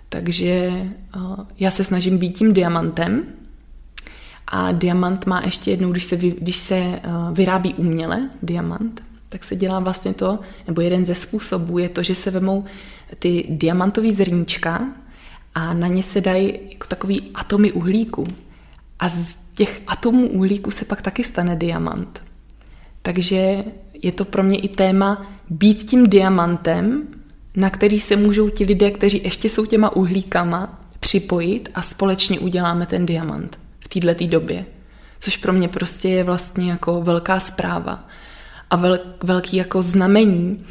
Takže eh, já se snažím být tím diamantem a diamant má ještě jednou, když se, když se eh, vyrábí uměle diamant, tak se dělá vlastně to, nebo jeden ze způsobů je to, že se vemou ty diamantové zrníčka a na ně se dají jako takový atomy uhlíku. A z těch atomů uhlíku se pak taky stane diamant. Takže je to pro mě i téma být tím diamantem, na který se můžou ti lidé, kteří ještě jsou těma uhlíkama, připojit a společně uděláme ten diamant v této době. Což pro mě prostě je vlastně jako velká zpráva a vel, velký jako znamení,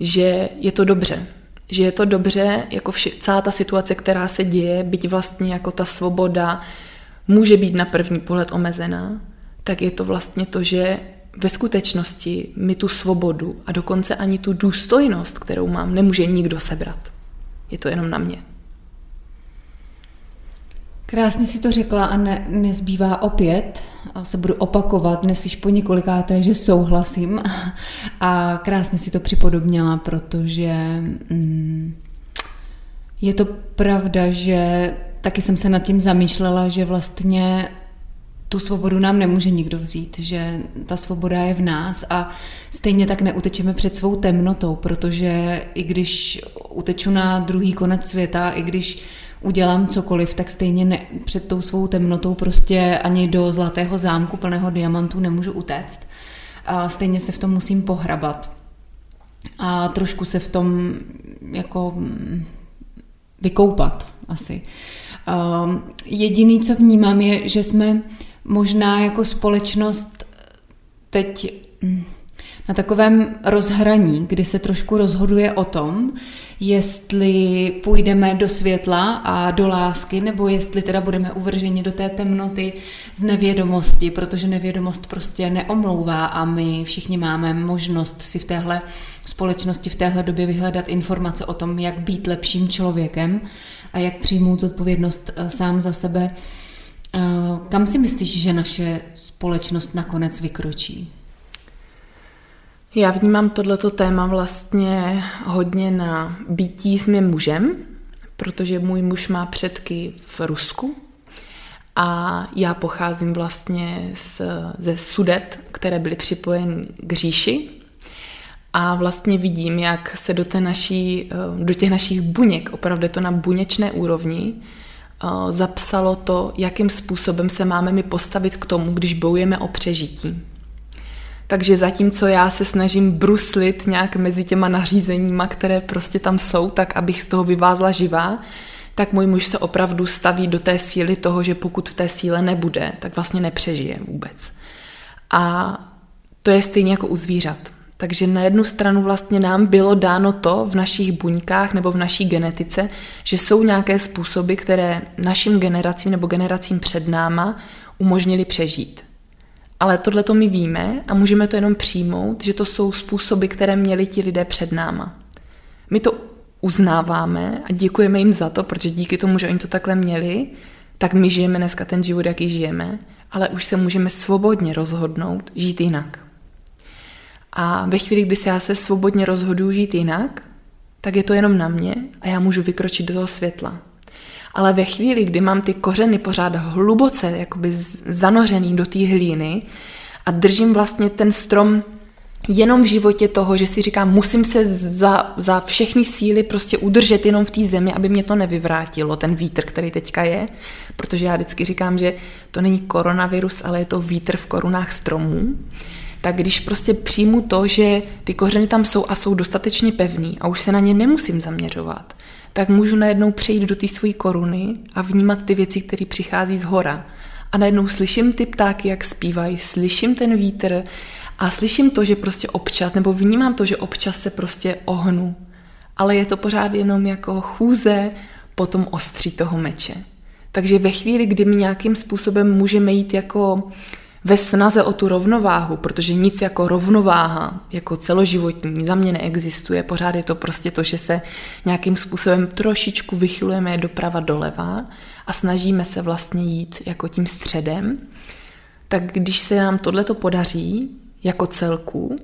že je to dobře. Že je to dobře, jako vši, celá ta situace, která se děje, byť vlastně jako ta svoboda může být na první pohled omezená, tak je to vlastně to, že ve skutečnosti mi tu svobodu a dokonce ani tu důstojnost, kterou mám, nemůže nikdo sebrat. Je to jenom na mě. Krásně si to řekla a ne, nezbývá opět, a se budu opakovat dnes již po několikáté, že souhlasím a krásně si to připodobnila, protože mm, je to pravda, že taky jsem se nad tím zamýšlela, že vlastně tu svobodu nám nemůže nikdo vzít, že ta svoboda je v nás a stejně tak neutečeme před svou temnotou, protože i když uteču na druhý konec světa, i když udělám cokoliv, tak stejně ne, před tou svou temnotou prostě ani do zlatého zámku plného diamantů nemůžu utéct. A stejně se v tom musím pohrabat. A trošku se v tom jako mm, vykoupat asi. Um, jediný, co vnímám, je, že jsme možná jako společnost teď mm, na takovém rozhraní, kdy se trošku rozhoduje o tom, jestli půjdeme do světla a do lásky, nebo jestli teda budeme uvrženi do té temnoty z nevědomosti, protože nevědomost prostě neomlouvá a my všichni máme možnost si v téhle společnosti v téhle době vyhledat informace o tom, jak být lepším člověkem a jak přijmout zodpovědnost eh, sám za sebe. Eh, kam si myslíš, že naše společnost nakonec vykročí? Já vnímám tohleto téma vlastně hodně na bytí s mým mužem, protože můj muž má předky v Rusku a já pocházím vlastně z, ze Sudet, které byly připojeny k říši a vlastně vidím, jak se do, té naší, do těch našich buněk, opravdu to na buněčné úrovni, zapsalo to, jakým způsobem se máme my postavit k tomu, když bojujeme o přežití. Takže zatímco já se snažím bruslit nějak mezi těma nařízeníma, které prostě tam jsou, tak abych z toho vyvázla živá, tak můj muž se opravdu staví do té síly toho, že pokud v té síle nebude, tak vlastně nepřežije vůbec. A to je stejně jako u zvířat. Takže na jednu stranu vlastně nám bylo dáno to v našich buňkách nebo v naší genetice, že jsou nějaké způsoby, které našim generacím nebo generacím před náma umožnili přežít. Ale tohle to my víme a můžeme to jenom přijmout, že to jsou způsoby, které měli ti lidé před náma. My to uznáváme a děkujeme jim za to, protože díky tomu, že oni to takhle měli, tak my žijeme dneska ten život, jaký žijeme, ale už se můžeme svobodně rozhodnout žít jinak. A ve chvíli, kdy se já se svobodně rozhoduji žít jinak, tak je to jenom na mě a já můžu vykročit do toho světla. Ale ve chvíli, kdy mám ty kořeny pořád hluboce jakoby zanořený do té hlíny a držím vlastně ten strom jenom v životě toho, že si říkám, musím se za, za všechny síly prostě udržet jenom v té zemi, aby mě to nevyvrátilo, ten vítr, který teďka je, protože já vždycky říkám, že to není koronavirus, ale je to vítr v korunách stromů, tak když prostě přijmu to, že ty kořeny tam jsou a jsou dostatečně pevný a už se na ně nemusím zaměřovat, tak můžu najednou přejít do té své koruny a vnímat ty věci, které přichází z hora. A najednou slyším ty ptáky, jak zpívají, slyším ten vítr a slyším to, že prostě občas, nebo vnímám to, že občas se prostě ohnu. Ale je to pořád jenom jako chůze po tom ostří toho meče. Takže ve chvíli, kdy my nějakým způsobem můžeme jít jako ve snaze o tu rovnováhu, protože nic jako rovnováha, jako celoživotní, za mě neexistuje. Pořád je to prostě to, že se nějakým způsobem trošičku vychylujeme doprava doleva a snažíme se vlastně jít jako tím středem, tak když se nám tohleto podaří jako celku,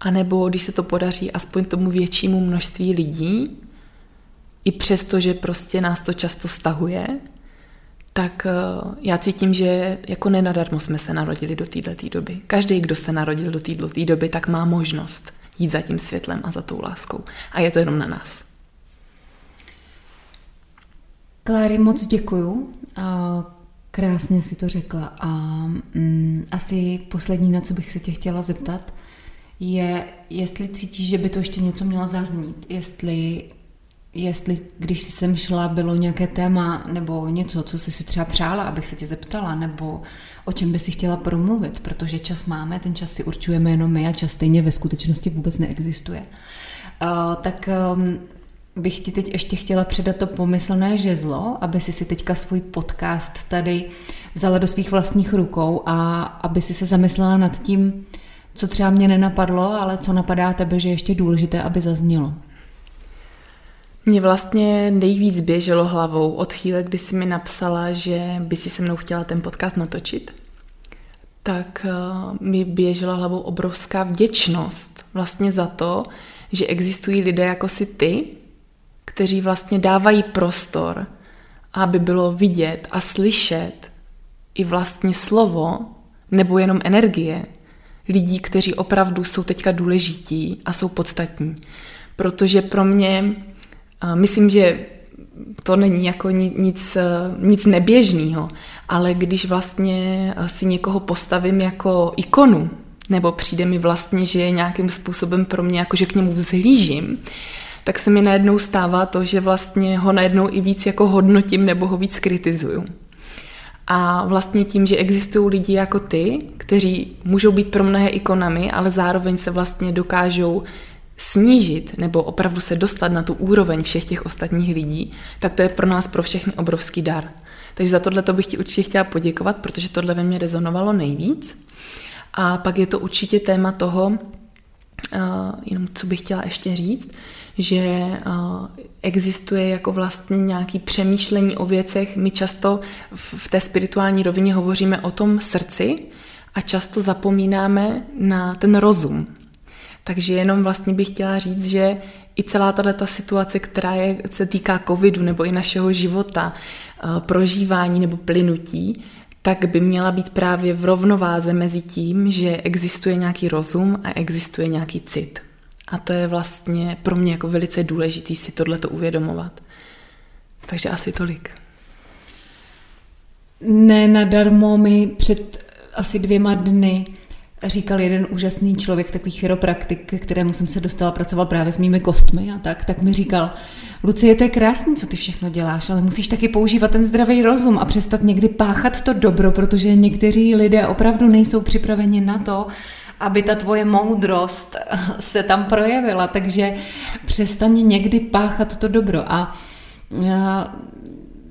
anebo když se to podaří aspoň tomu většímu množství lidí, i přesto, že prostě nás to často stahuje, tak eh, já cítím, že jako nenadarmo jsme se narodili do této doby. Každý, kdo se narodil do této doby, tak má možnost jít za tím světlem a za tou láskou. A je to jenom na nás. Kláry, moc děkuju. Krásně si to řekla. A mm, asi poslední, na co bych se tě chtěla zeptat, je, jestli cítíš, že by to ještě něco mělo zaznít, jestli jestli když jsi sem šla, bylo nějaké téma nebo něco, co jsi si třeba přála, abych se tě zeptala, nebo o čem by si chtěla promluvit, protože čas máme, ten čas si určujeme jenom my a čas stejně ve skutečnosti vůbec neexistuje. Uh, tak um, bych ti teď ještě chtěla předat to pomyslné žezlo, aby si si teďka svůj podcast tady vzala do svých vlastních rukou a aby si se zamyslela nad tím, co třeba mě nenapadlo, ale co napadá tebe, že je ještě důležité, aby zaznělo. Mě vlastně nejvíc běželo hlavou od chvíle, kdy jsi mi napsala, že by si se mnou chtěla ten podcast natočit, tak uh, mi běžela hlavou obrovská vděčnost vlastně za to, že existují lidé jako si ty, kteří vlastně dávají prostor, aby bylo vidět a slyšet i vlastně slovo nebo jenom energie lidí, kteří opravdu jsou teďka důležití a jsou podstatní. Protože pro mě Myslím, že to není jako nic, nic neběžného, ale když vlastně si někoho postavím jako ikonu, nebo přijde mi vlastně, že je nějakým způsobem pro mě, jako že k němu vzhlížím, tak se mi najednou stává to, že vlastně ho najednou i víc jako hodnotím nebo ho víc kritizuju. A vlastně tím, že existují lidi jako ty, kteří můžou být pro mnohé ikonami, ale zároveň se vlastně dokážou snížit nebo opravdu se dostat na tu úroveň všech těch ostatních lidí, tak to je pro nás pro všechny obrovský dar. Takže za tohle to bych ti určitě chtěla poděkovat, protože tohle ve mně rezonovalo nejvíc. A pak je to určitě téma toho, uh, jenom co bych chtěla ještě říct, že uh, existuje jako vlastně nějaký přemýšlení o věcech. My často v, v té spirituální rovině hovoříme o tom srdci a často zapomínáme na ten rozum, takže jenom vlastně bych chtěla říct, že i celá tato situace, která je, se týká covidu nebo i našeho života, eh, prožívání nebo plynutí, tak by měla být právě v rovnováze mezi tím, že existuje nějaký rozum a existuje nějaký cit. A to je vlastně pro mě jako velice důležité si tohleto uvědomovat. Takže asi tolik. Ne nadarmo mi před asi dvěma dny říkal jeden úžasný člověk, takový chiropraktik, kterému jsem se dostala, pracoval právě s mými kostmi a tak, tak mi říkal, Lucie, to krásný, co ty všechno děláš, ale musíš taky používat ten zdravý rozum a přestat někdy páchat to dobro, protože někteří lidé opravdu nejsou připraveni na to, aby ta tvoje moudrost se tam projevila, takže přestaň někdy páchat to dobro. A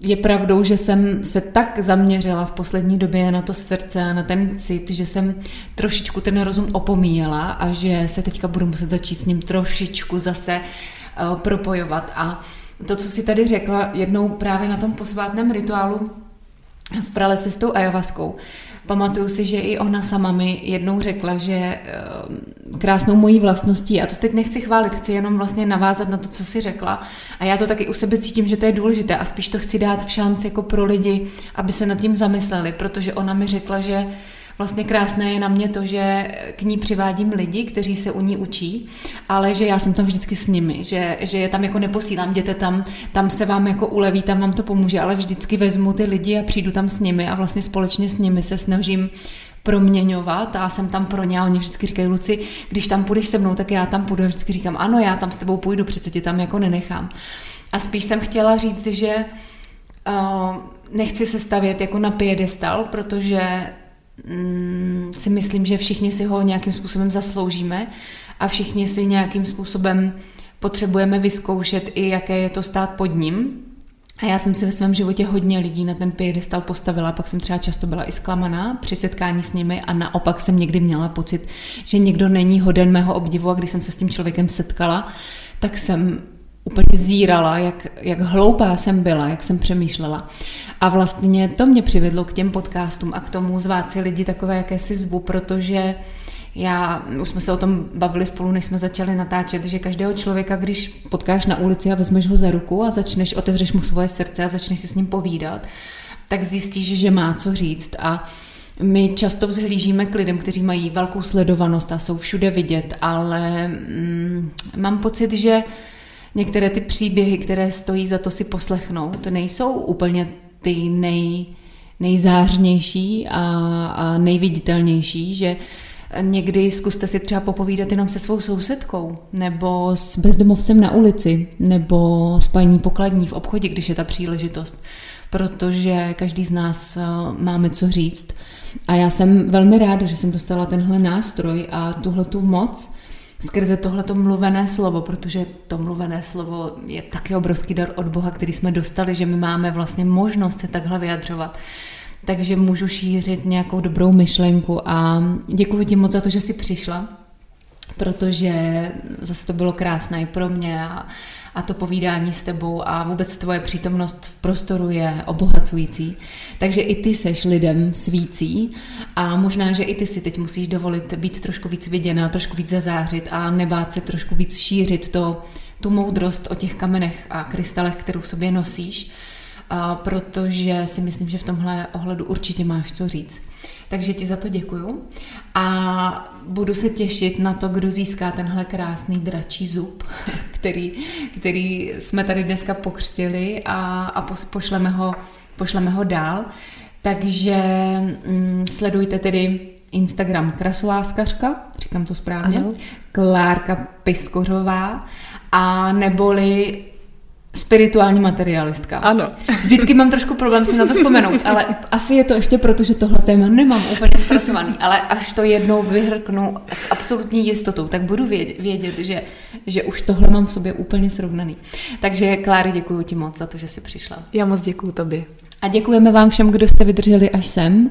je pravdou, že jsem se tak zaměřila v poslední době na to srdce a na ten cit, že jsem trošičku ten rozum opomíjela a že se teďka budu muset začít s ním trošičku zase uh, propojovat. A to, co si tady řekla jednou právě na tom posvátném rituálu v pralese s tou ajavaskou, Pamatuju si, že i ona sama mi jednou řekla, že eh, krásnou mojí vlastností, a to teď nechci chválit, chci jenom vlastně navázat na to, co si řekla. A já to taky u sebe cítím, že to je důležité a spíš to chci dát v šanci jako pro lidi, aby se nad tím zamysleli, protože ona mi řekla, že vlastně krásné je na mě to, že k ní přivádím lidi, kteří se u ní učí, ale že já jsem tam vždycky s nimi, že, že je tam jako neposílám, jděte tam, tam se vám jako uleví, tam vám to pomůže, ale vždycky vezmu ty lidi a přijdu tam s nimi a vlastně společně s nimi se snažím proměňovat a jsem tam pro ně a oni vždycky říkají, Luci, když tam půjdeš se mnou, tak já tam půjdu a vždycky říkám, ano, já tam s tebou půjdu, přece ti tam jako nenechám. A spíš jsem chtěla říct, že uh, nechci se stavět jako na piedestal, protože mm, si myslím, že všichni si ho nějakým způsobem zasloužíme a všichni si nějakým způsobem potřebujeme vyzkoušet i jaké je to stát pod ním. A já jsem si ve svém životě hodně lidí na ten piedestal postavila, pak jsem třeba často byla i zklamaná při setkání s nimi a naopak jsem někdy měla pocit, že někdo není hoden mého obdivu a když jsem se s tím člověkem setkala, tak jsem úplně zírala, jak, jak hloupá jsem byla, jak jsem přemýšlela. A vlastně to mě přivedlo k těm podcastům a k tomu zvát si lidi takové, jaké si zvu, protože já, už jsme se o tom bavili spolu, než jsme začali natáčet, že každého člověka, když potkáš na ulici a vezmeš ho za ruku a začneš, otevřeš mu svoje srdce a začneš si s ním povídat, tak zjistíš, že má co říct a my často vzhlížíme k lidem, kteří mají velkou sledovanost a jsou všude vidět, ale mm, mám pocit, že některé ty příběhy, které stojí za to si poslechnout, nejsou úplně ty nej, nejzářnější a, a nejviditelnější, že Někdy zkuste si třeba popovídat jenom se svou sousedkou, nebo s bezdomovcem na ulici, nebo s paní pokladní v obchodě, když je ta příležitost, protože každý z nás eh, máme co říct. A já jsem velmi ráda, že jsem dostala tenhle nástroj a tuhle tu moc skrze tohleto mluvené slovo, protože to mluvené slovo je taky obrovský dar od Boha, který jsme dostali, že my máme vlastně možnost se takhle vyjadřovat. Takže můžu šířit nějakou dobrou myšlenku a děkuji ti moc za to, že jsi přišla, protože zase to bylo krásné i pro mě a, a to povídání s tebou a vůbec tvoje přítomnost v prostoru je obohacující. Takže i ty seš lidem svící a možná, že i ty si teď musíš dovolit být trošku víc viděná, trošku víc zazářit a nebát se trošku víc šířit to, tu moudrost o těch kamenech a krystalech, kterou v sobě nosíš protože si myslím, že v tomhle ohledu určitě máš co říct. Takže ti za to děkuju a budu se těšit na to, kdo získá tenhle krásný dračí zub, který, který jsme tady dneska pokřtili a, a pošleme, ho, pošleme ho dál. Takže mm, sledujte tedy Instagram Krasoláskařka, říkám to správně, ano. Klárka Piskořová, a neboli spirituální materialistka. Ano. Vždycky mám trošku problém si na to vzpomenout, ale asi je to ještě proto, že tohle téma nemám úplně zpracovaný, ale až to jednou vyhrknu s absolutní jistotou, tak budu vědět, že, že už tohle mám v sobě úplně srovnaný. Takže Kláry, děkuji ti moc za to, že jsi přišla. Já moc děkuji tobě. A děkujeme vám všem, kdo jste vydrželi až sem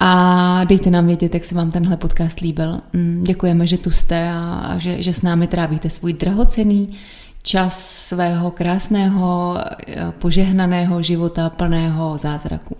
a dejte nám vědět, jak se vám tenhle podcast líbil. Mm, děkujeme, že tu jste a že, že s námi trávíte svůj drahocený čas svého krásného, eh, požehnaného života plného zázraku.